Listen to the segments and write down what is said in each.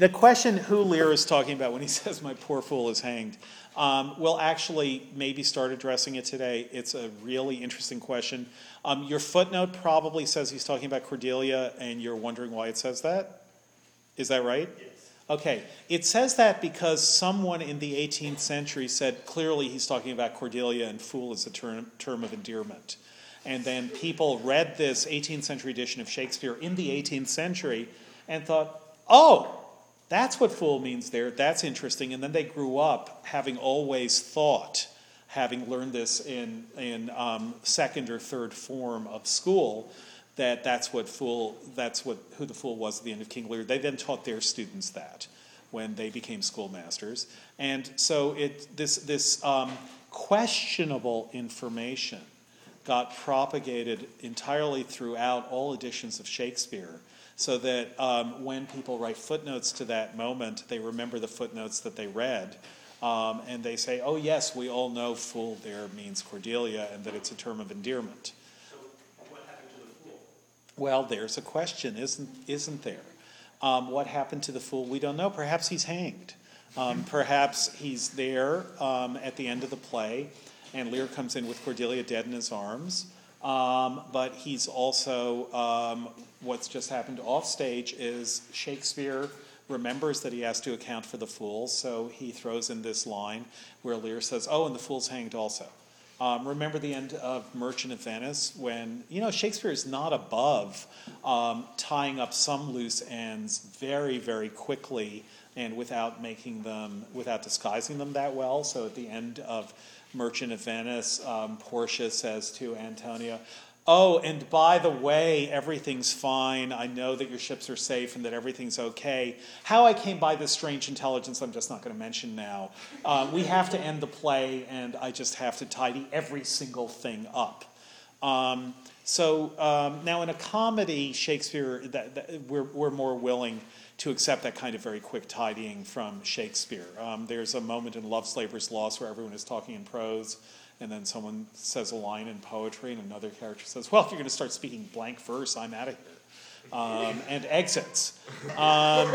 the question who Lear is talking about when he says my poor fool is hanged, um, we'll actually maybe start addressing it today. It's a really interesting question. Um, your footnote probably says he's talking about Cordelia, and you're wondering why it says that. Is that right? Yes. Okay, it says that because someone in the 18th century said clearly he's talking about Cordelia and fool is a term, term of endearment. And then people read this 18th century edition of Shakespeare in the 18th century and thought, oh, that's what fool means there. That's interesting. And then they grew up having always thought, having learned this in, in um, second or third form of school, that that's what fool that's what who the fool was at the end of King Lear. They then taught their students that when they became schoolmasters, and so it this this um, questionable information got propagated entirely throughout all editions of Shakespeare. So that um, when people write footnotes to that moment, they remember the footnotes that they read, um, and they say, "Oh yes, we all know fool there means Cordelia, and that it's a term of endearment." So what happened to the fool? Well, there's a question, isn't, isn't there? Um, what happened to the fool? We don't know. Perhaps he's hanged. Um, perhaps he's there um, at the end of the play, and Lear comes in with Cordelia dead in his arms. Um, but he's also, um, what's just happened off stage is Shakespeare remembers that he has to account for the fool, so he throws in this line where Lear says, Oh, and the fool's hanged also. Um, remember the end of Merchant of Venice when, you know, Shakespeare is not above um, tying up some loose ends very, very quickly and without making them, without disguising them that well. So at the end of Merchant of Venice, um, Portia says to Antonio, Oh, and by the way, everything's fine. I know that your ships are safe and that everything's okay. How I came by this strange intelligence, I'm just not going to mention now. Uh, we have to end the play, and I just have to tidy every single thing up. Um, so um, now in a comedy, Shakespeare, that, that, we're, we're more willing to accept that kind of very quick tidying from Shakespeare. Um, there's a moment in Love's Labour's Lost where everyone is talking in prose and then someone says a line in poetry, and another character says, Well, if you're going to start speaking blank verse, I'm out of here. Um, and exits. Um,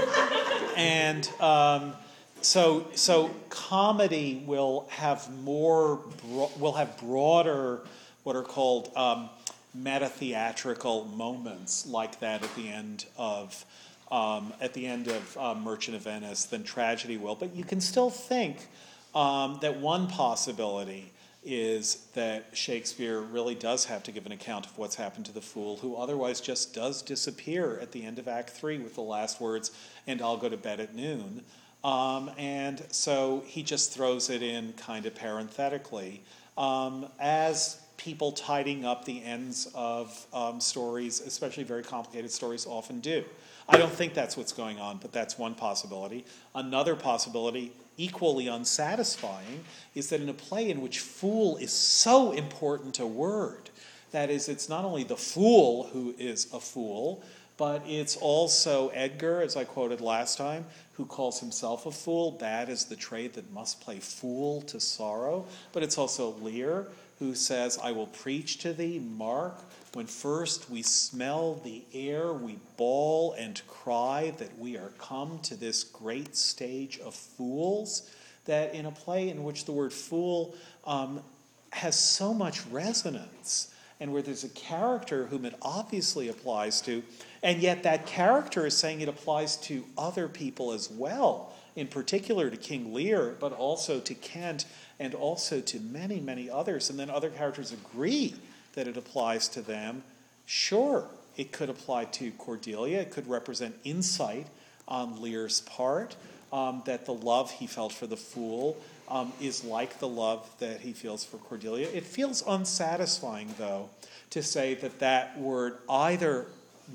and um, so, so comedy will have more, bro- will have broader, what are called um, meta theatrical moments like that at the end of. Um, at the end of uh, Merchant of Venice than tragedy will, but you can still think that one possibility is that Shakespeare really does have to give an account of what's happened to the fool, who otherwise just does disappear at the end of Act Three with the last words, and I'll go to bed at noon. Um, and so he just throws it in kind of parenthetically um, as people tidying up the ends of um, stories, especially very complicated stories, often do. I don't think that's what's going on, but that's one possibility. Another possibility equally unsatisfying is that in a play in which fool is so important a word, that is, it's not only the fool who is a fool, but it's also Edgar, as I quoted last time, who calls himself a fool. Bad is the trade that must play fool to sorrow. But it's also Lear, who says, I will preach to thee, Mark, when first we smell the air, we bawl and cry that we are come to this great stage of fools. That in a play in which the word fool um, has so much resonance, and where there's a character whom it obviously applies to, and yet that character is saying it applies to other people as well, in particular to King Lear, but also to Kent, and also to many, many others. And then other characters agree that it applies to them. Sure, it could apply to Cordelia. It could represent insight on Lear's part, um, that the love he felt for the fool um, is like the love that he feels for Cordelia. It feels unsatisfying, though, to say that that word either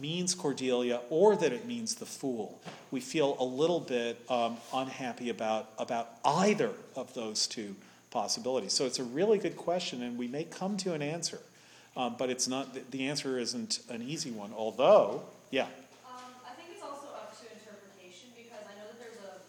means Cordelia or that it means the fool. We feel a little bit um, unhappy about, about either of those two possibilities. So it's a really good question, and we may come to an answer. Um, but it's not, the, the answer isn't an easy one, although, yeah. Um, I think it's also up to interpretation because I know that there's a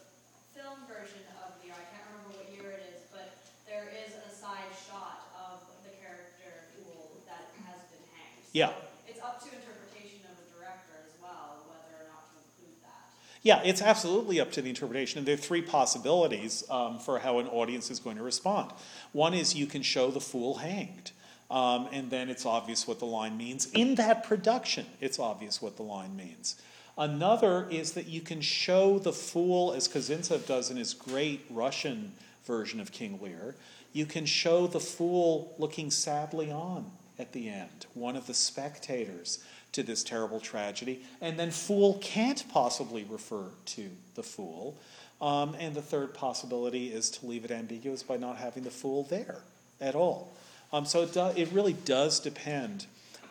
film version of Lear. I can't remember what year it is, but there is a side shot of the character Fool that has been hanged. So Yeah. It's up to interpretation of the director as well, whether or not to include that. Yeah, it's absolutely up to the interpretation. And there are three possibilities um, for how an audience is going to respond. One is you can show the fool hanged, um, and then it's obvious what the line means. In that production, it's obvious what the line means. Another is that you can show the fool, as Kozintsev does in his great Russian version of King Lear, you can show the fool looking sadly on at the end, one of the spectators to this terrible tragedy. And then fool can't possibly refer to the fool. Um, and the third possibility is to leave it ambiguous by not having the fool there at all. Um, so it, do, it really does depend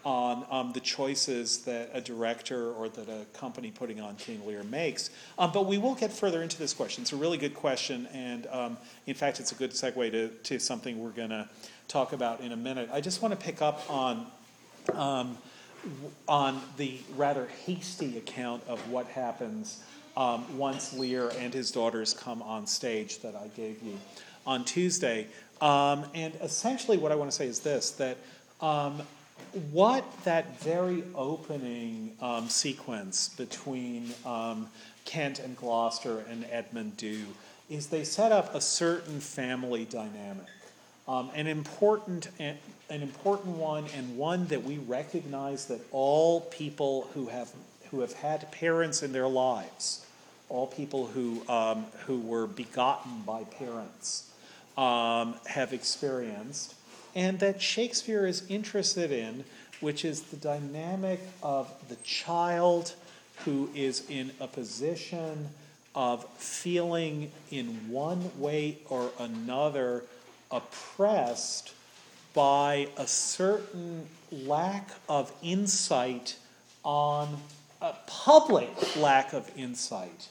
on um, the choices that a director or that a company putting on King Lear makes. Um, but we will get further into this question. It's a really good question, and um, in fact, it's a good segue to, to something we're going to talk about in a minute. I just want to pick up on um, on the rather hasty account of what happens um, once Lear and his daughters come on stage that I gave you on Tuesday. Um, and essentially, what I want to say is this that um, what that very opening um, sequence between um, Kent and Gloucester and Edmund do is they set up a certain family dynamic. Um, an important an important one and one that we recognize that all people who have who have had parents in their lives, all people who um, who were begotten by parents, um, have experienced, and that Shakespeare is interested in, which is the dynamic of the child who is in a position of feeling in one way or another oppressed by a certain lack of insight on a public lack of insight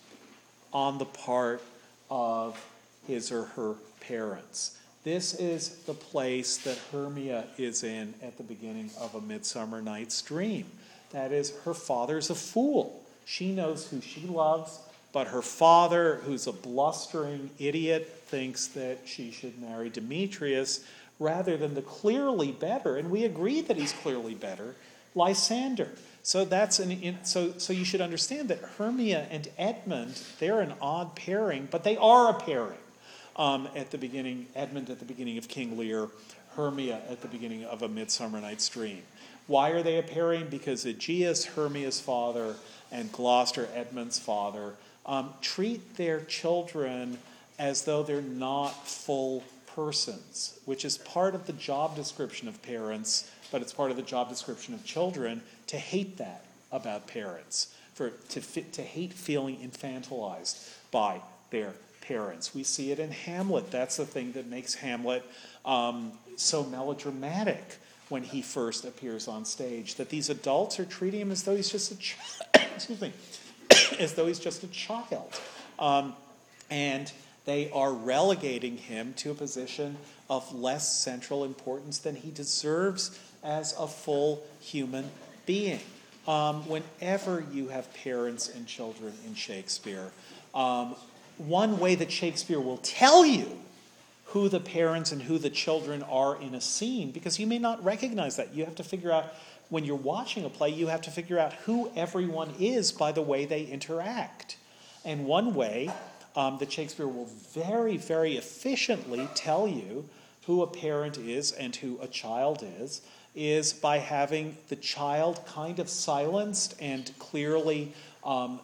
on the part of his or her parents. This is the place that Hermia is in at the beginning of A Midsummer Night's Dream. That is, her father's a fool. She knows who she loves, but her father, who's a blustering idiot, thinks that she should marry Demetrius rather than the clearly better, and we agree that he's clearly better, Lysander. So that's an so so you should understand that Hermia and Edmund they're an odd pairing, but they are a pairing. Um, at the beginning, Edmund at the beginning of King Lear, Hermia at the beginning of A Midsummer Night's Dream. Why are they a pairing? Because Aegeus, Hermia's father, and Gloucester, Edmund's father, um, treat their children as though they're not full persons, which is part of the job description of parents, but it's part of the job description of children to hate that about parents, for to to hate feeling infantilized by their parents. We see it in Hamlet. That's the thing that makes Hamlet um, so melodramatic when he first appears on stage. That these adults are treating him as though he's just a child. excuse me, as though he's just a child, um, and they are relegating him to a position of less central importance than he deserves as a full human being. Um, whenever you have parents and children in Shakespeare, um, one way that Shakespeare will tell you who the parents and who the children are in a scene, because you may not recognize that. You have to figure out, when you're watching a play, you have to figure out who everyone is by the way they interact. And one way um, that Shakespeare will very, very efficiently tell you who a parent is and who a child is, is by having the child kind of silenced and clearly. Um,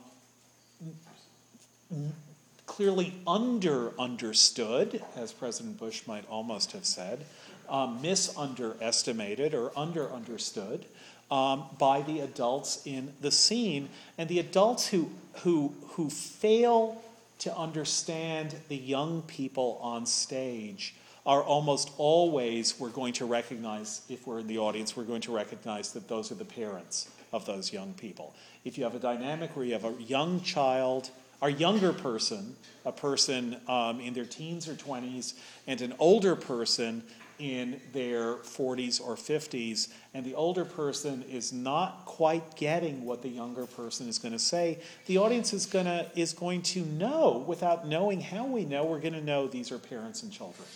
clearly under understood, as President Bush might almost have said, um, misunderestimated or under understood um, by the adults in the scene. And the adults who, who, who fail to understand the young people on stage are almost always, we're going to recognize, if we're in the audience, we're going to recognize that those are the parents of those young people. If you have a dynamic where you have a young child, a younger person, a person um, in their teens or 20s, and an older person in their 40s or 50s, and the older person is not quite getting what the younger person is going to say, the audience is, gonna, is going to know, without knowing how we know, we're going to know these are parents and children.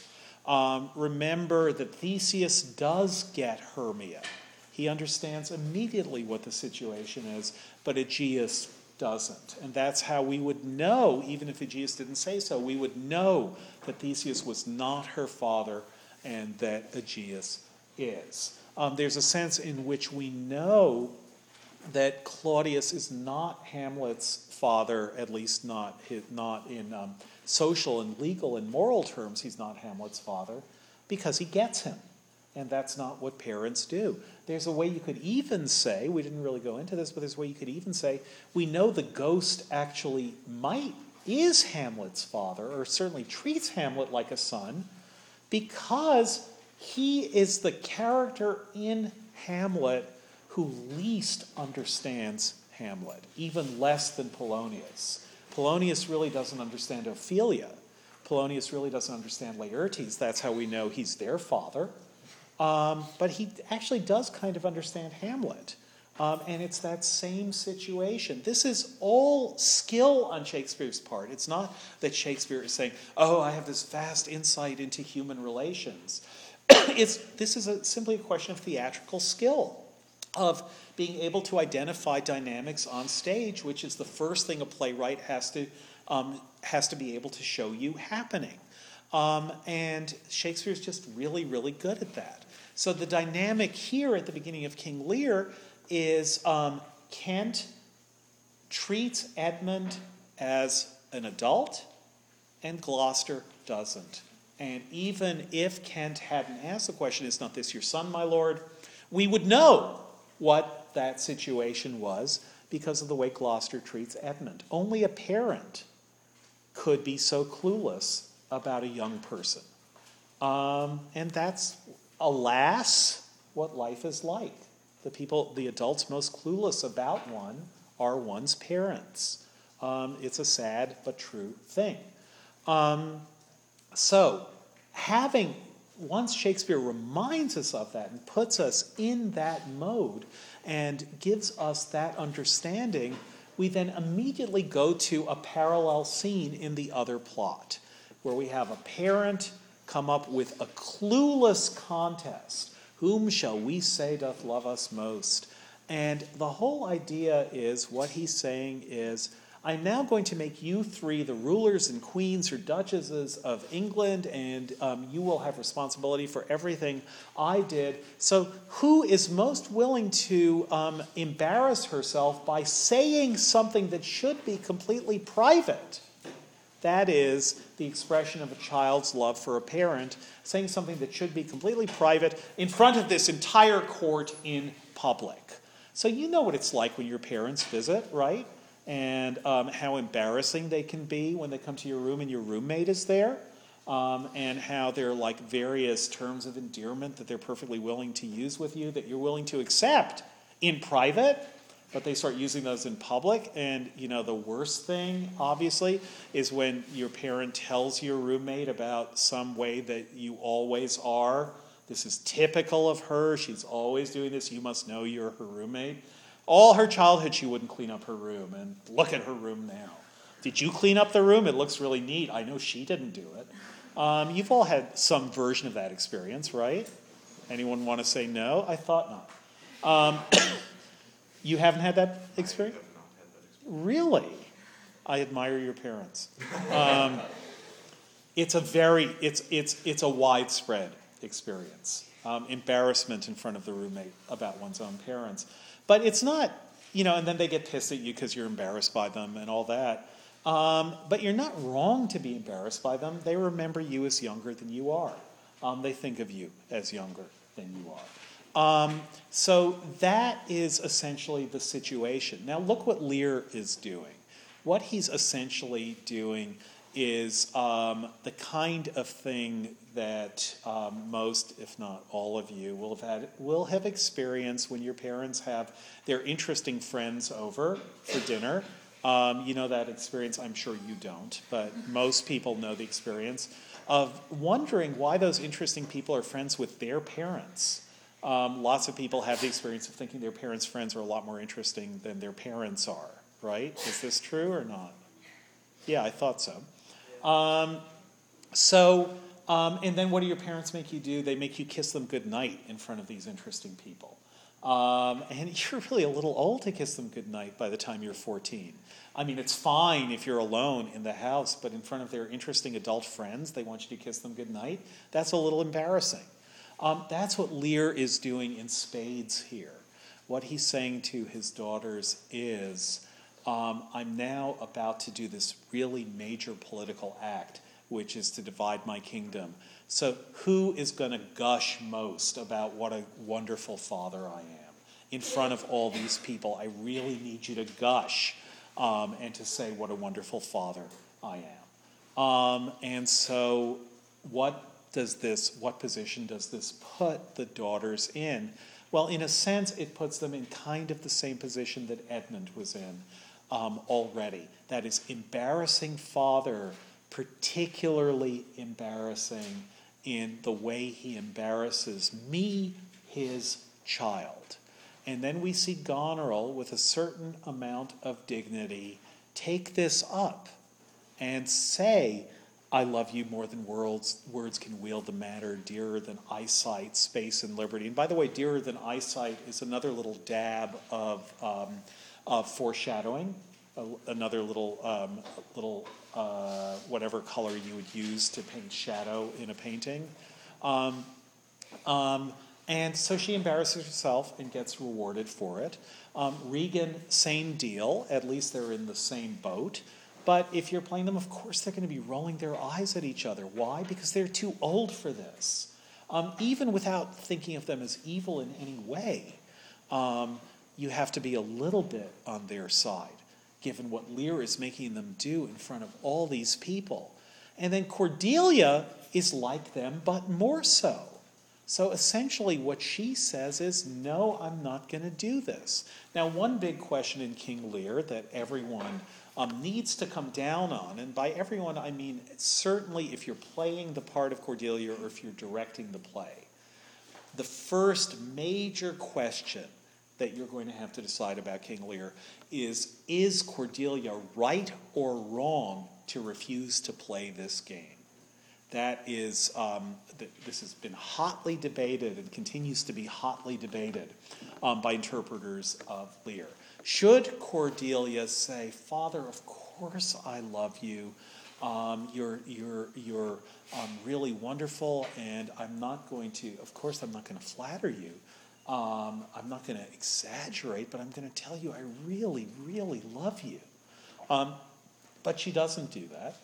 Um, remember that Theseus does get Hermia. He understands immediately what the situation is, but Aegeus doesn't. And that's how we would know, even if Aegeus didn't say so, we would know that Theseus was not her father and that Aegeus is. Um, there's a sense in which we know that Claudius is not Hamlet's father, at least not, his, not in um, social and legal and moral terms, he's not Hamlet's father, because he gets him. And that's not what parents do. There's a way you could even say, we didn't really go into this, but there's a way you could even say, we know the ghost actually might, is Hamlet's father, or certainly treats Hamlet like a son, because he is the character in Hamlet who least understands Hamlet, even less than Polonius. Polonius really doesn't understand Ophelia. Polonius really doesn't understand Laertes. That's how we know he's their father. Um, but he actually does kind of understand Hamlet. Um, and it's that same situation. This is all skill on Shakespeare's part. It's not that Shakespeare is saying, oh, I have this vast insight into human relations. it's, this is a, simply a question of theatrical skill, of being able to identify dynamics on stage, which is the first thing a playwright has to, um, has to be able to show you happening. Um, and Shakespeare's just really, really good at that. So the dynamic here at the beginning of King Lear is um, Kent treats Edmund as an adult, and Gloucester doesn't. And even if Kent hadn't asked the question, Is not this your son, my lord? we would know what that situation was because of the way Gloucester treats Edmund. Only a parent could be so clueless about a young person. Um, and that's alas, what life is like. The people, the adults most clueless about one are one's parents. Um, it's a sad but true thing. Um, so, having, once Shakespeare reminds us of that and puts us in that mode and gives us that understanding, we then immediately go to a parallel scene in the other plot where we have a parent come up with a clueless contest. Whom shall we say doth love us most? And the whole idea is what he's saying is I'm now going to make you three the rulers and queens or duchesses of England, and um, you will have responsibility for everything I did. So, who is most willing to um, embarrass herself by saying something that should be completely private? That is the expression of a child's love for a parent, saying something that should be completely private in front of this entire court in public. So, you know what it's like when your parents visit, right? And um, how embarrassing they can be when they come to your room and your roommate is there. Um, and how there are like various terms of endearment that they're perfectly willing to use with you that you're willing to accept in private but they start using those in public. And you know, the worst thing, obviously, is when your parent tells your roommate about some way that you always are. This is typical of her. She's always doing this. You must know you're her roommate. All her childhood, she wouldn't clean up her room. And look at her room now. Did you clean up the room? It looks really neat. I know she didn't do it. Um, you've all had some version of that experience, right? Anyone want to say no? I thought not. Um, You haven't had that experience? Really? I admire your parents. Um, it's a very, it's, it's, it's a widespread experience. Um, embarrassment in front of the roommate about one's own parents. But it's not, you know, and then they get pissed at you because you're embarrassed by them and all that. Um, but you're not wrong to be embarrassed by them. They remember you as younger than you are. Um, they think of you as younger than you are. Um, so that is essentially the situation. Now, look what Lear is doing. What he's essentially doing is um, the kind of thing that um, most, if not all of you, will have had will have experienced when your parents have their interesting friends over for dinner. Um, you know that experience. I'm sure you don't, but most people know the experience of wondering why those interesting people are friends with their parents. Um, lots of people have the experience of thinking their parents' friends are a lot more interesting than their parents are, right? Is this true or not? Yeah, I thought so. Um, so, um, and then what do your parents make you do? They make you kiss them goodnight in front of these interesting people. Um, and you're really a little old to kiss them goodnight by the time you're 14. I mean, it's fine if you're alone in the house, but in front of their interesting adult friends, they want you to kiss them goodnight. That's a little embarrassing. Um, that's what Lear is doing in spades here. What he's saying to his daughters is, um, I'm now about to do this really major political act, which is to divide my kingdom. So, who is going to gush most about what a wonderful father I am in front of all these people? I really need you to gush um, and to say what a wonderful father I am. Um, and so, what does this, what position does this put the daughters in? Well, in a sense, it puts them in kind of the same position that Edmund was in um, already. That is, embarrassing father, particularly embarrassing in the way he embarrasses me, his child. And then we see Goneril, with a certain amount of dignity, take this up and say, I love you more than words, words can wield the matter, dearer than eyesight, space, and liberty. And by the way, dearer than eyesight is another little dab of, um, of foreshadowing, another little, um, little uh, whatever color you would use to paint shadow in a painting. Um, um and so she embarrasses herself and gets rewarded for it. Um, Regan, same deal, at least they're in the same boat. But if you're playing them, of course they're going to be rolling their eyes at each other. Why? Because they're too old for this. Um, even without thinking of them as evil in any way, um, you have to be a little bit on their side, given what Lear is making them do in front of all these people. And then Cordelia is like them, but more so. So essentially, what she says is, No, I'm not going to do this. Now, one big question in King Lear that everyone um, needs to come down on. And by everyone, I mean certainly if you're playing the part of Cordelia or if you're directing the play. The first major question that you're going to have to decide about King Lear is Is Cordelia right or wrong to refuse to play this game? That is, um, th- this has been hotly debated and continues to be hotly debated um, by interpreters of Lear. Should Cordelia say, Father, of course I love you. Um, you're you're, you're um, really wonderful, and I'm not going to, of course, I'm not going to flatter you. Um, I'm not going to exaggerate, but I'm going to tell you I really, really love you. Um, but she doesn't do that.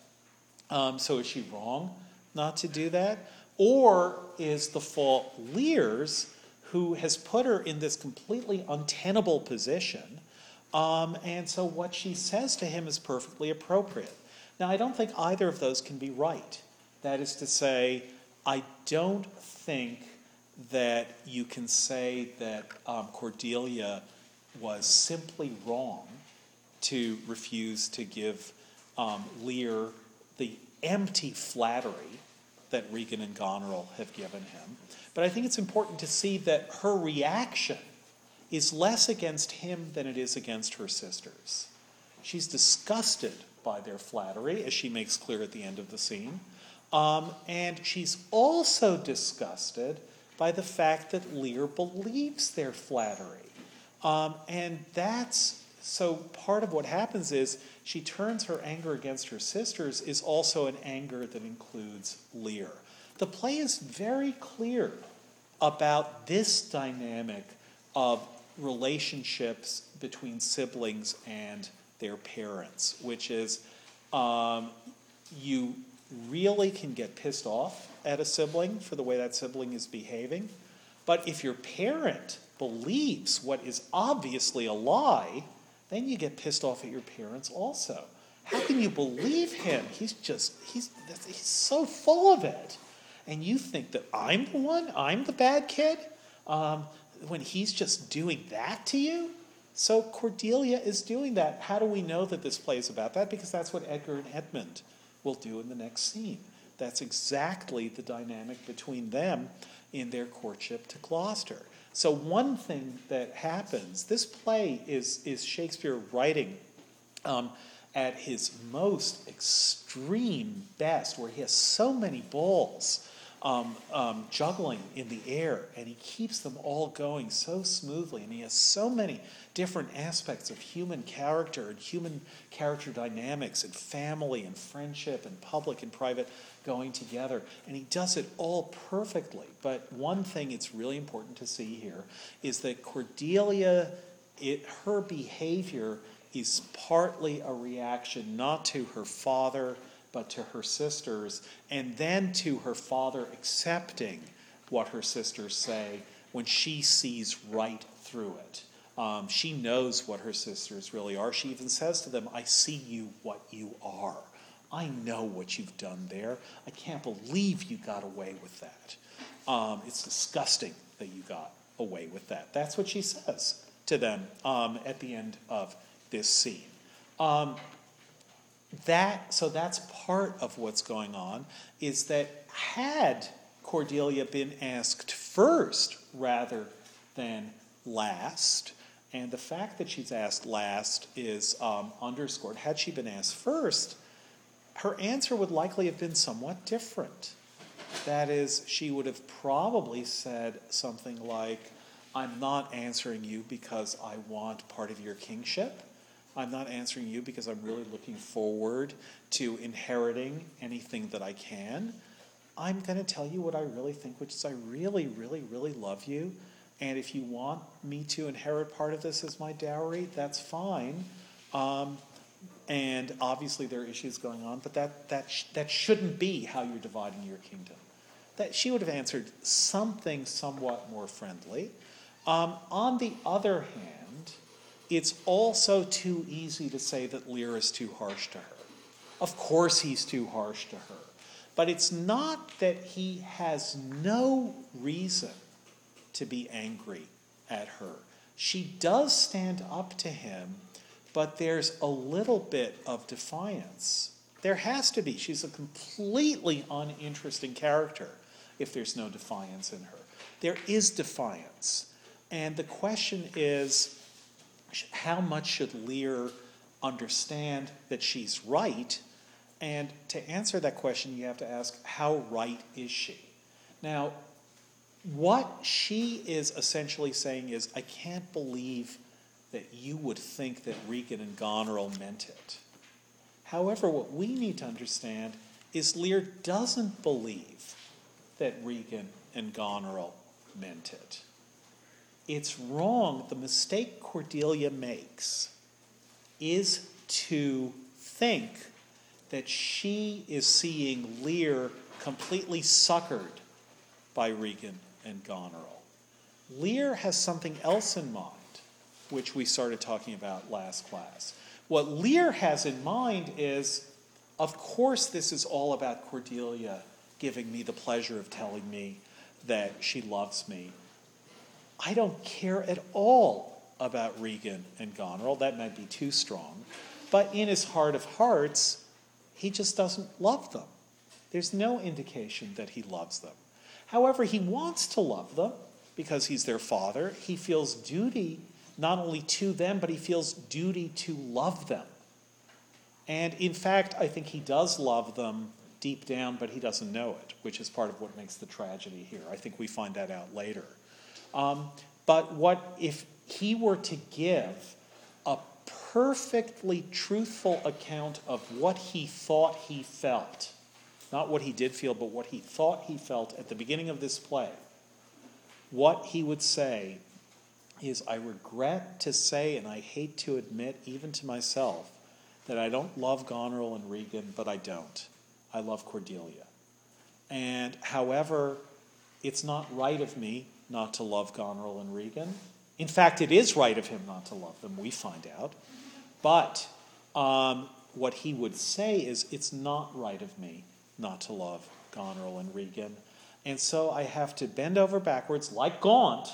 Um, so is she wrong not to do that? Or is the fault Lear's, who has put her in this completely untenable position? Um, and so what she says to him is perfectly appropriate. Now, I don't think either of those can be right. That is to say, I don't think that you can say that um, Cordelia was simply wrong to refuse to give um, Lear the empty flattery that Regan and Goneril have given him. But I think it's important to see that her reaction is less against him than it is against her sisters. She's disgusted by their flattery, as she makes clear at the end of the scene. Um, and she's also disgusted by the fact that Lear believes their flattery. Um, and that's so part of what happens is she turns her anger against her sisters is also an anger that includes Lear. The play is very clear about this dynamic of relationships between siblings and their parents, which is um, you really can get pissed off at a sibling for the way that sibling is behaving. But if your parent believes what is obviously a lie, then you get pissed off at your parents also. How can you believe him? He's just, he's, he's so full of it. And you think that I'm the one, I'm the bad kid? Um, when he's just doing that to you? So Cordelia is doing that. How do we know that this play is about that? Because that's what Edgar and Edmund will do in the next scene. That's exactly the dynamic between them in their courtship to Gloucester. So one thing that happens, this play is, is Shakespeare writing um, at his most extreme best, where he has so many balls um, um, juggling in the air, and he keeps them all going so smoothly. And he has so many different aspects of human character and human character dynamics and family and friendship and public and private going together. And he does it all perfectly. But one thing it's really important to see here is that Cordelia, it, her behavior is partly a reaction not to her father but to her sisters, and then to her father accepting what her sisters say when she sees right through it. Um, she knows what her sisters really are. She even says to them, I see you what you are. I know what you've done there. I can't believe you got away with that. Um, it's disgusting that you got away with that. That's what she says to them um, at the end of this scene. Um, that so that's part of what's going on is that had Cordelia been asked first rather than last, and the fact that she's asked last is um, underscored. Had she been asked first, her answer would likely have been somewhat different. That is, she would have probably said something like, I'm not answering you because I want part of your kingship. I'm not answering you because I'm really looking forward to inheriting anything that I can. I'm going to tell you what I really think, which is I really, really, really love you. And if you want me to inherit part of this as my dowry, that's fine. Um, and obviously there are issues going on, but that, that, sh- that shouldn't be how you're dividing your kingdom. That she would have answered something somewhat more friendly. Um, on the other hand, it's also too easy to say that Lear is too harsh to her. Of course, he's too harsh to her. But it's not that he has no reason to be angry at her. She does stand up to him, but there's a little bit of defiance. There has to be. She's a completely uninteresting character if there's no defiance in her. There is defiance. And the question is how much should Lear understand that she's right? And to answer that question, you have to ask, how right is she? Now, what she is essentially saying is, I can't believe that you would think that Regan and Goneril meant it. However, what we need to understand is Lear doesn't believe that Regan and Goneril meant it it's wrong. The mistake Cordelia makes is to think that she is seeing Lear completely suckered by Regan and Goneril. Lear has something else in mind, which we started talking about last class. What Lear has in mind is, of course, this is all about Cordelia giving me the pleasure of telling me that she loves me I don't care at all about Regan and Goneril. That might be too strong. But in his heart of hearts, he just doesn't love them. There's no indication that he loves them. However, he wants to love them because he's their father. He feels duty not only to them, but he feels duty to love them. And in fact, I think he does love them deep down, but he doesn't know it, which is part of what makes the tragedy here. I think we find that out later. Um, but what if he were to give a perfectly truthful account of what he thought he felt, not what he did feel, but what he thought he felt at the beginning of this play, what he would say is, I regret to say, and I hate to admit, even to myself, that I don't love Goneril and Regan, but I don't. I love Cordelia. And however, it's not right of me not to love Goneril and Regan. In fact, it is right of him not to love them, we find out. But um, what he would say is, it's not right of me not to love Goneril and Regan. And so I have to bend over backwards, like Gaunt,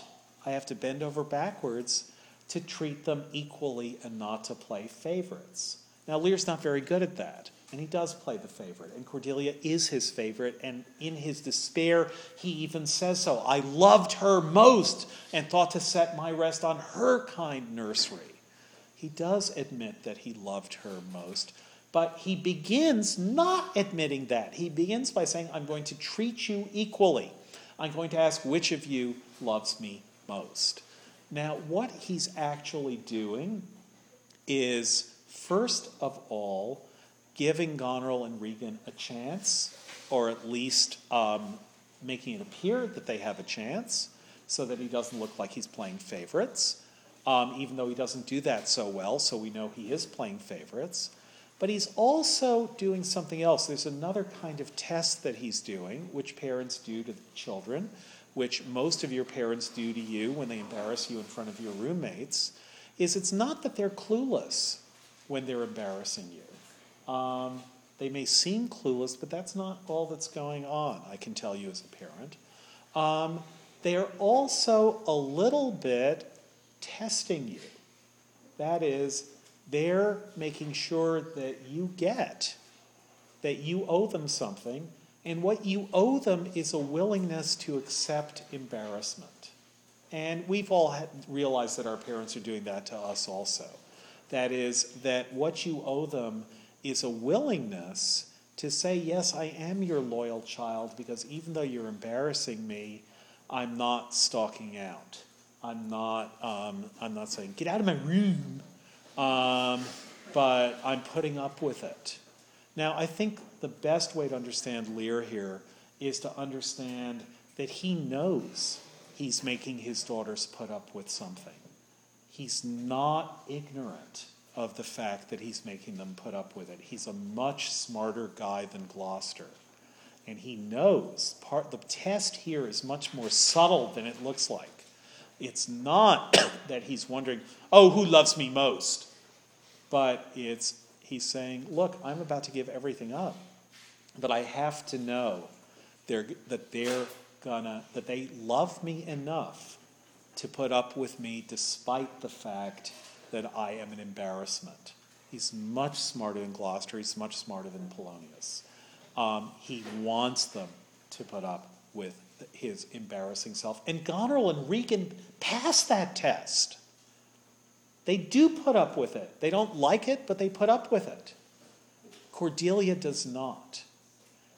I have to bend over backwards to treat them equally and not to play favorites. Now, Lear's not very good at that. And he does play the favorite, and Cordelia is his favorite, and in his despair, he even says so. I loved her most and thought to set my rest on her kind nursery. He does admit that he loved her most, But he begins not admitting that. He begins by saying, I'm going to treat you equally. I'm going to ask which of you loves me most. Now, what he's actually doing is, first of all, giving Goneril and Regan a chance, or at least um, making it appear that they have a chance, so that he doesn't look like he's playing favorites, um, even though he doesn't do that so well, so we know he is playing favorites. But he's also doing something else. There's another kind of test that he's doing, which parents do to children, which most of your parents do to you when they embarrass you in front of your roommates, is it's not that they're clueless when they're embarrassing you. Um, they may seem clueless, but that's not all that's going on, I can tell you as a parent. Um, they're also a little bit testing you. That is, they're making sure that you get that you owe them something, and what you owe them is a willingness to accept embarrassment. And we've all realized that our parents are doing that to us also. That is, that what you owe them is a willingness to say, Yes, I am your loyal child, because even though you're embarrassing me, I'm not stalking out. I'm not, um, I'm not saying, Get out of my room. Um, but I'm putting up with it. Now, I think the best way to understand Lear here is to understand that he knows he's making his daughters put up with something. He's not ignorant of the fact that he's making them put up with it. He's a much smarter guy than Gloucester. And he knows part the test here is much more subtle than it looks like. It's not that he's wondering, oh, who loves me most? But it's he's saying, look, I'm about to give everything up. But I have to know they're, that they're gonna that they love me enough to put up with me despite the fact that I am an embarrassment. He's much smarter than Gloucester, he's much smarter than Polonius. Um, he wants them to put up with his embarrassing self. And Goneril and Regan pass that test. They do put up with it. They don't like it, but they put up with it. Cordelia does not.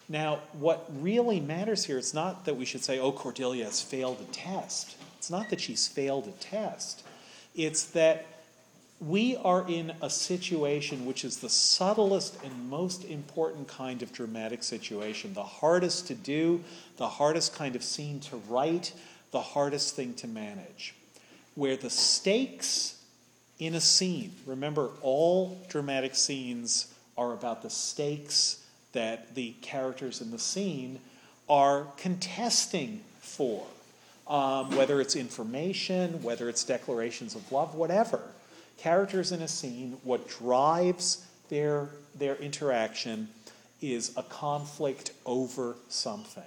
Now, what really matters here is not that we should say, oh, Cordelia has failed a test. It's not that she's failed a test. It's that we are in a situation which is the subtlest and most important kind of dramatic situation, the hardest to do, the hardest kind of scene to write, the hardest thing to manage, where the stakes in a scene, remember, all dramatic scenes are about the stakes that the characters in the scene are contesting for, um, whether it's information, whether it's declarations of love, whatever characters in a scene, what drives their, their interaction is a conflict over something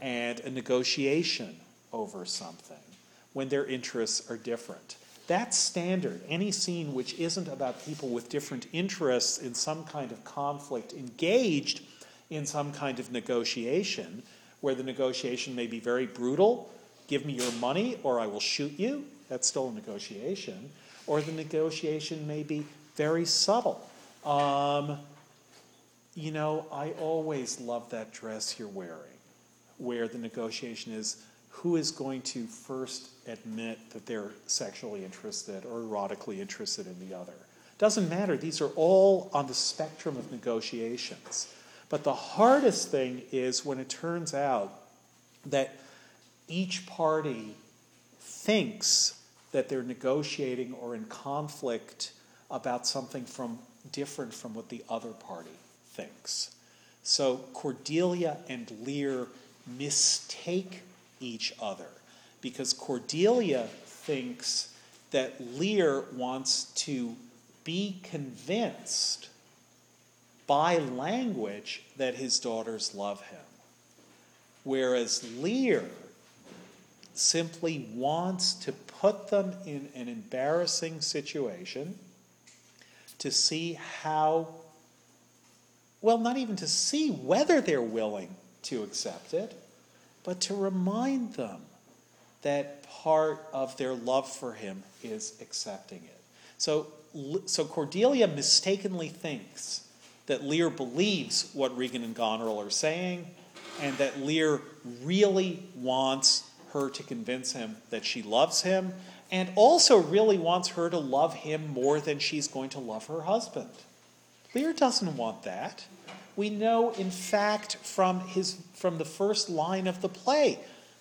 and a negotiation over something when their interests are different. That's standard. Any scene which isn't about people with different interests in some kind of conflict engaged in some kind of negotiation, where the negotiation may be very brutal give me your money or I will shoot you. That's still a negotiation or the negotiation may be very subtle. Um, you know, I always love that dress you're wearing, where the negotiation is who is going to first admit that they're sexually interested or erotically interested in the other. Doesn't matter, these are all on the spectrum of negotiations. But the hardest thing is when it turns out that each party thinks that they're negotiating or in conflict about something from different from what the other party thinks. So Cordelia and Lear mistake each other because Cordelia thinks that Lear wants to be convinced by language that his daughters love him. Whereas Lear simply wants to put them in an embarrassing situation to see how, well, not even to see whether they're willing to accept it, but to remind them that part of their love for him is accepting it. So, so Cordelia mistakenly thinks that Lear believes what Regan and Goneril are saying, and that Lear really wants her to convince him that she loves him, and also really wants her to love him more than she's going to love her husband. Lear doesn't want that. We know, in fact, from, his, from the first line of the play,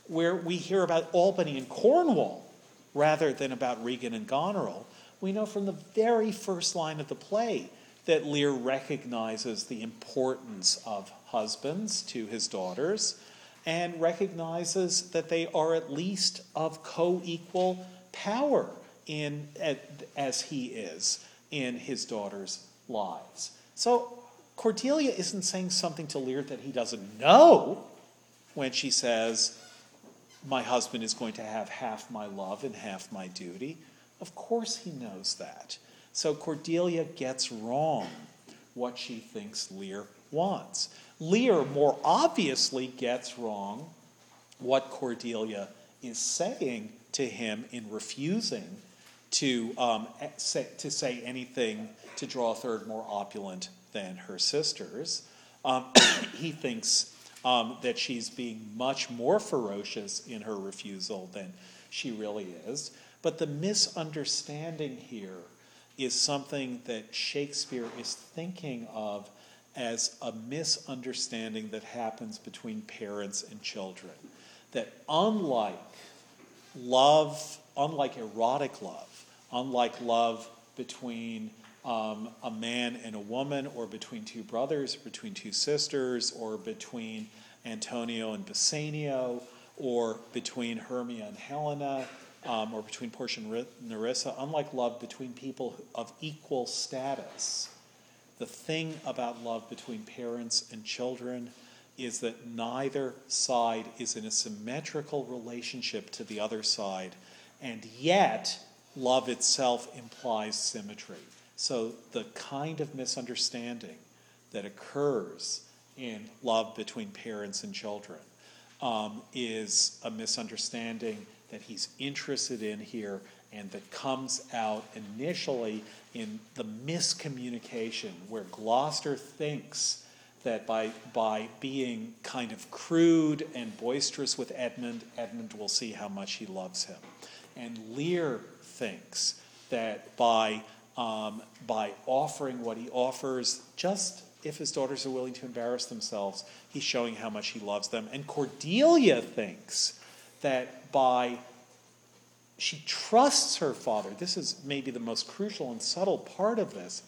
where we hear about Albany and Cornwall rather than about Regan and Goneril, we know from the very first line of the play that Lear recognizes the importance of husbands to his daughters and recognizes that they are at least of co equal power in, as he is in his daughters' lives. So Cordelia isn't saying something to Lear that he doesn't know when she says, My husband is going to have half my love and half my duty. Of course he knows that. So Cordelia gets wrong what she thinks Lear wants. Lear more obviously gets wrong what Cordelia is saying to him in refusing to, um, say, to say anything to draw a third more opulent than her sisters. Um, he thinks um, that she's being much more ferocious in her refusal than she really is. But the misunderstanding here is something that Shakespeare is thinking of as a misunderstanding that happens between parents and children. That unlike love, unlike erotic love, unlike love between um, a man and a woman, or between two brothers, between two sisters, or between Antonio and Bassanio, or between Hermia and Helena, um, or between Portia and Nerissa, unlike love between people of equal status, the thing about love between parents and children is that neither side is in a symmetrical relationship to the other side, and yet love itself implies symmetry. So the kind of misunderstanding that occurs in love between parents and children um, is a misunderstanding that he's interested in here and that comes out initially in the miscommunication where Gloucester thinks that by, by being kind of crude and boisterous with Edmund, Edmund will see how much he loves him. And Lear thinks that by, um, by offering what he offers, just if his daughters are willing to embarrass themselves, he's showing how much he loves them. And Cordelia thinks that by she trusts her father. This is maybe the most crucial and subtle part of this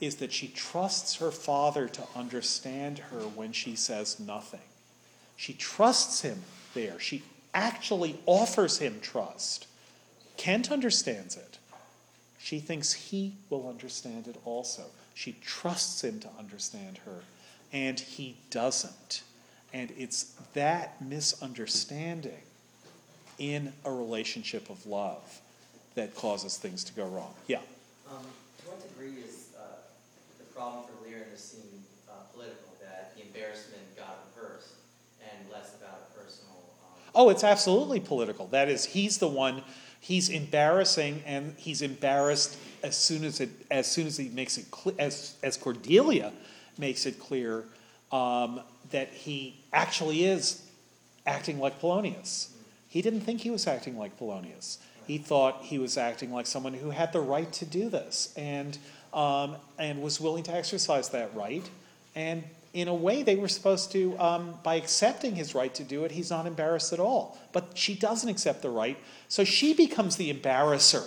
is that she trusts her father to understand her when she says nothing. She trusts him there. She actually offers him trust. Kent understands it. She thinks he will understand it also. She trusts him to understand her, and he doesn't. And it's that misunderstanding in a relationship of love that causes things to go wrong. Yeah. Um, to what degree is uh, the problem for Lear in this scene uh, political, that the embarrassment got reversed and less about a personal. Um... Oh, it's absolutely political. That is, he's the one. He's embarrassing, and he's embarrassed as soon as it as soon as he makes it clear, as as Cordelia makes it clear um, that he actually is acting like Polonius. He didn't think he was acting like Polonius. He thought he was acting like someone who had the right to do this and, um, and was willing to exercise that right. And in a way, they were supposed to, um, by accepting his right to do it, he's not embarrassed at all. But she doesn't accept the right, so she becomes the embarrasser.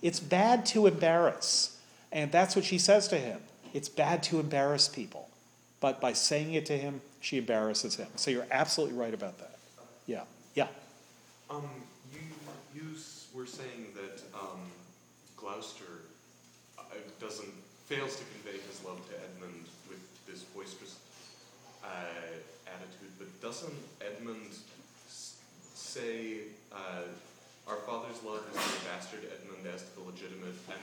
It's bad to embarrass. And that's what she says to him. It's bad to embarrass people. But by saying it to him, she embarrasses him. So you're absolutely right about that. Yeah. Um, you, you were saying that um, Gloucester uh, doesn't fails to convey his love to Edmund with this boisterous uh, attitude, but doesn't Edmund s- say uh, our father's love is to the bastard Edmund as to the legitimate and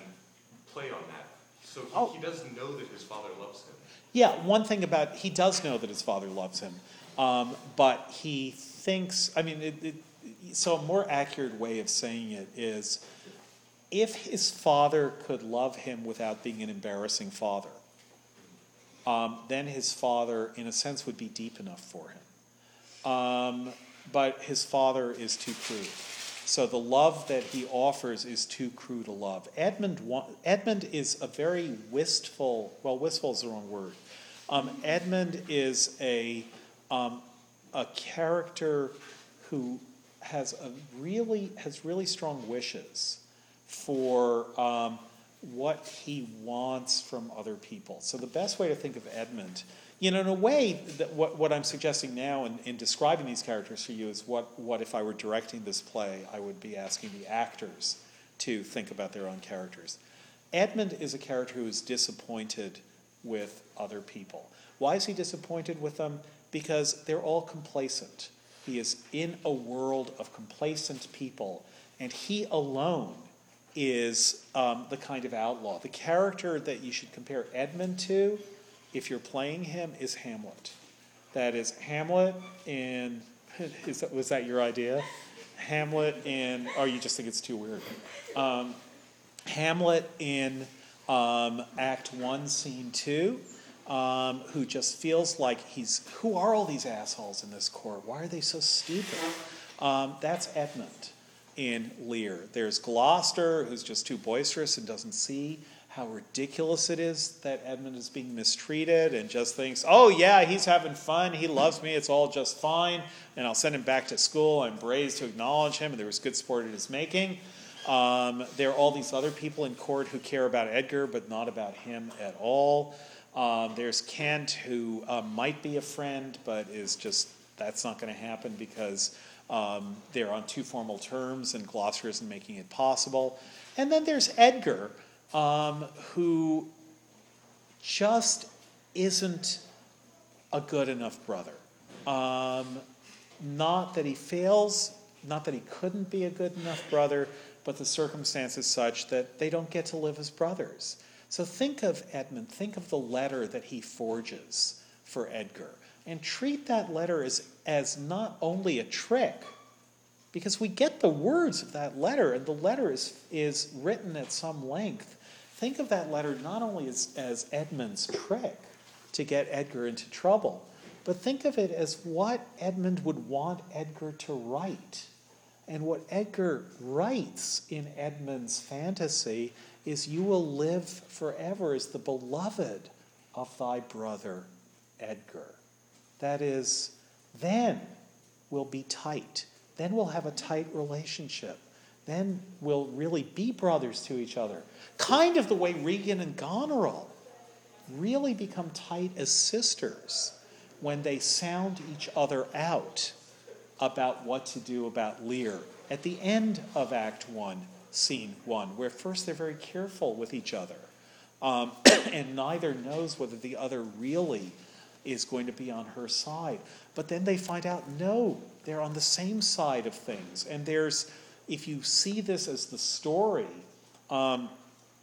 play on that? So he, oh. he does know that his father loves him. Yeah, one thing about he does know that his father loves him, um, but he thinks. I mean, it, it so a more accurate way of saying it is if his father could love him without being an embarrassing father, um, then his father, in a sense, would be deep enough for him. Um, but his father is too crude. So the love that he offers is too crude a love. Edmund, Edmund is a very wistful, well, wistful is the wrong word. Um, Edmund is a, um, a character who has a really has really strong wishes for um, what he wants from other people. So the best way to think of Edmund, you know, in a way, that what, what I'm suggesting now in, in describing these characters for you is what, what if I were directing this play, I would be asking the actors to think about their own characters. Edmund is a character who is disappointed with other people. Why is he disappointed with them? Because they're all complacent. He is in a world of complacent people, and he alone is um, the kind of outlaw. The character that you should compare Edmund to, if you're playing him, is Hamlet. That is Hamlet in. Is that, was that your idea? Hamlet in. Or you just think it's too weird? Um, Hamlet in um, Act One, Scene Two, um, who just feels like he's. Who are all these assholes in this court? Why are they so stupid? Um, that's Edmund in Lear. There's Gloucester, who's just too boisterous and doesn't see how ridiculous it is that Edmund is being mistreated and just thinks, oh, yeah, he's having fun. He loves me. It's all just fine. And I'll send him back to school. I'm braced to acknowledge him. And there was good sport in his making. Um, there are all these other people in court who care about Edgar, but not about him at all. Um, there's Kent, who uh, might be a friend, but is just, that's not going to happen because um, they're on too formal terms and Gloucester isn't making it possible. And then there's Edgar, um, who just isn't a good enough brother. Um, not that he fails, not that he couldn't be a good enough brother, but the circumstances such that they don't get to live as brothers. So think of Edmund, think of the letter that he forges for Edgar, and treat that letter as, as not only a trick, because we get the words of that letter, and the letter is, is written at some length. Think of that letter not only as, as Edmund's trick to get Edgar into trouble, but think of it as what Edmund would want Edgar to write. And what Edgar writes in Edmund's fantasy is You will live forever as the beloved of thy brother Edgar. That is, then we'll be tight. Then we'll have a tight relationship. Then we'll really be brothers to each other. Kind of the way Regan and Goneril really become tight as sisters when they sound each other out about what to do about Lear at the end of Act One, Scene One, where first they're very careful with each other, um, and neither knows whether the other really is going to be on her side. But then they find out no, they're on the same side of things. And there's, if you see this as the story, um,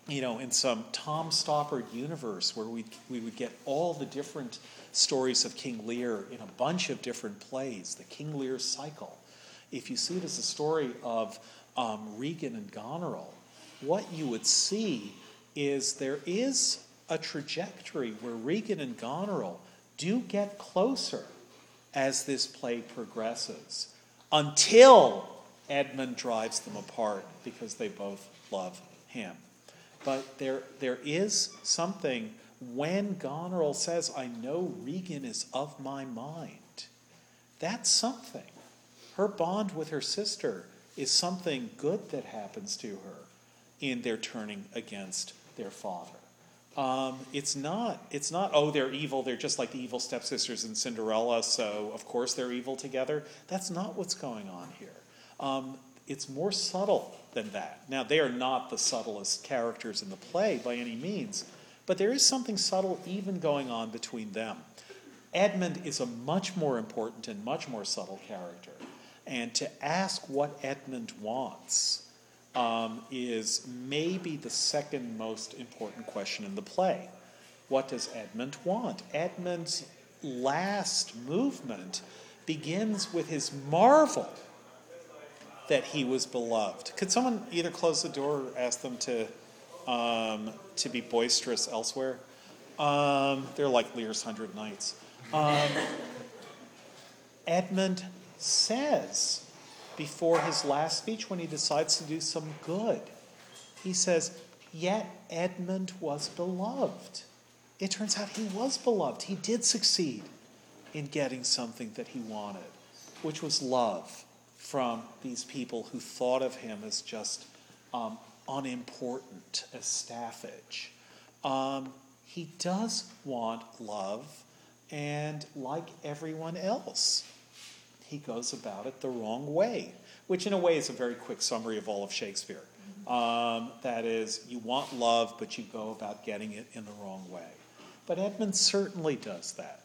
you know, in some Tom Stoppard universe where we we would get all the different stories of King Lear in a bunch of different plays, the King Lear cycle. If you see it as a story of um, Regan and Goneril, what you would see is there is a trajectory where Regan and Goneril do get closer as this play progresses until Edmund drives them apart because they both love him. But there, there is something when Goneril says, I know Regan is of my mind. That's something. Her bond with her sister is something good that happens to her in their turning against their father. Um, it's not. It's not. Oh, they're evil. They're just like the evil stepsisters in Cinderella. So of course they're evil together. That's not what's going on here. Um, it's more subtle than that. Now they are not the subtlest characters in the play by any means, but there is something subtle even going on between them. Edmund is a much more important and much more subtle character, and to ask what Edmund wants um, is maybe the second most important question in the play. What does Edmund want? Edmund's last movement begins with his marvel that he was beloved. Could someone either close the door or ask them to, um, to be boisterous elsewhere? Um, they're like Lear's Hundred Knights. Um, Edmund says before his last speech, when he decides to do some good, he says, Yet Edmund was beloved. It turns out he was beloved. He did succeed in getting something that he wanted, which was love from these people who thought of him as just um, unimportant, as staffage. Um, he does want love, and like everyone else, he goes about it the wrong way, which in a way is a very quick summary of all of Shakespeare. Um, that is, you want love, but you go about getting it in the wrong way. But Edmund certainly does that.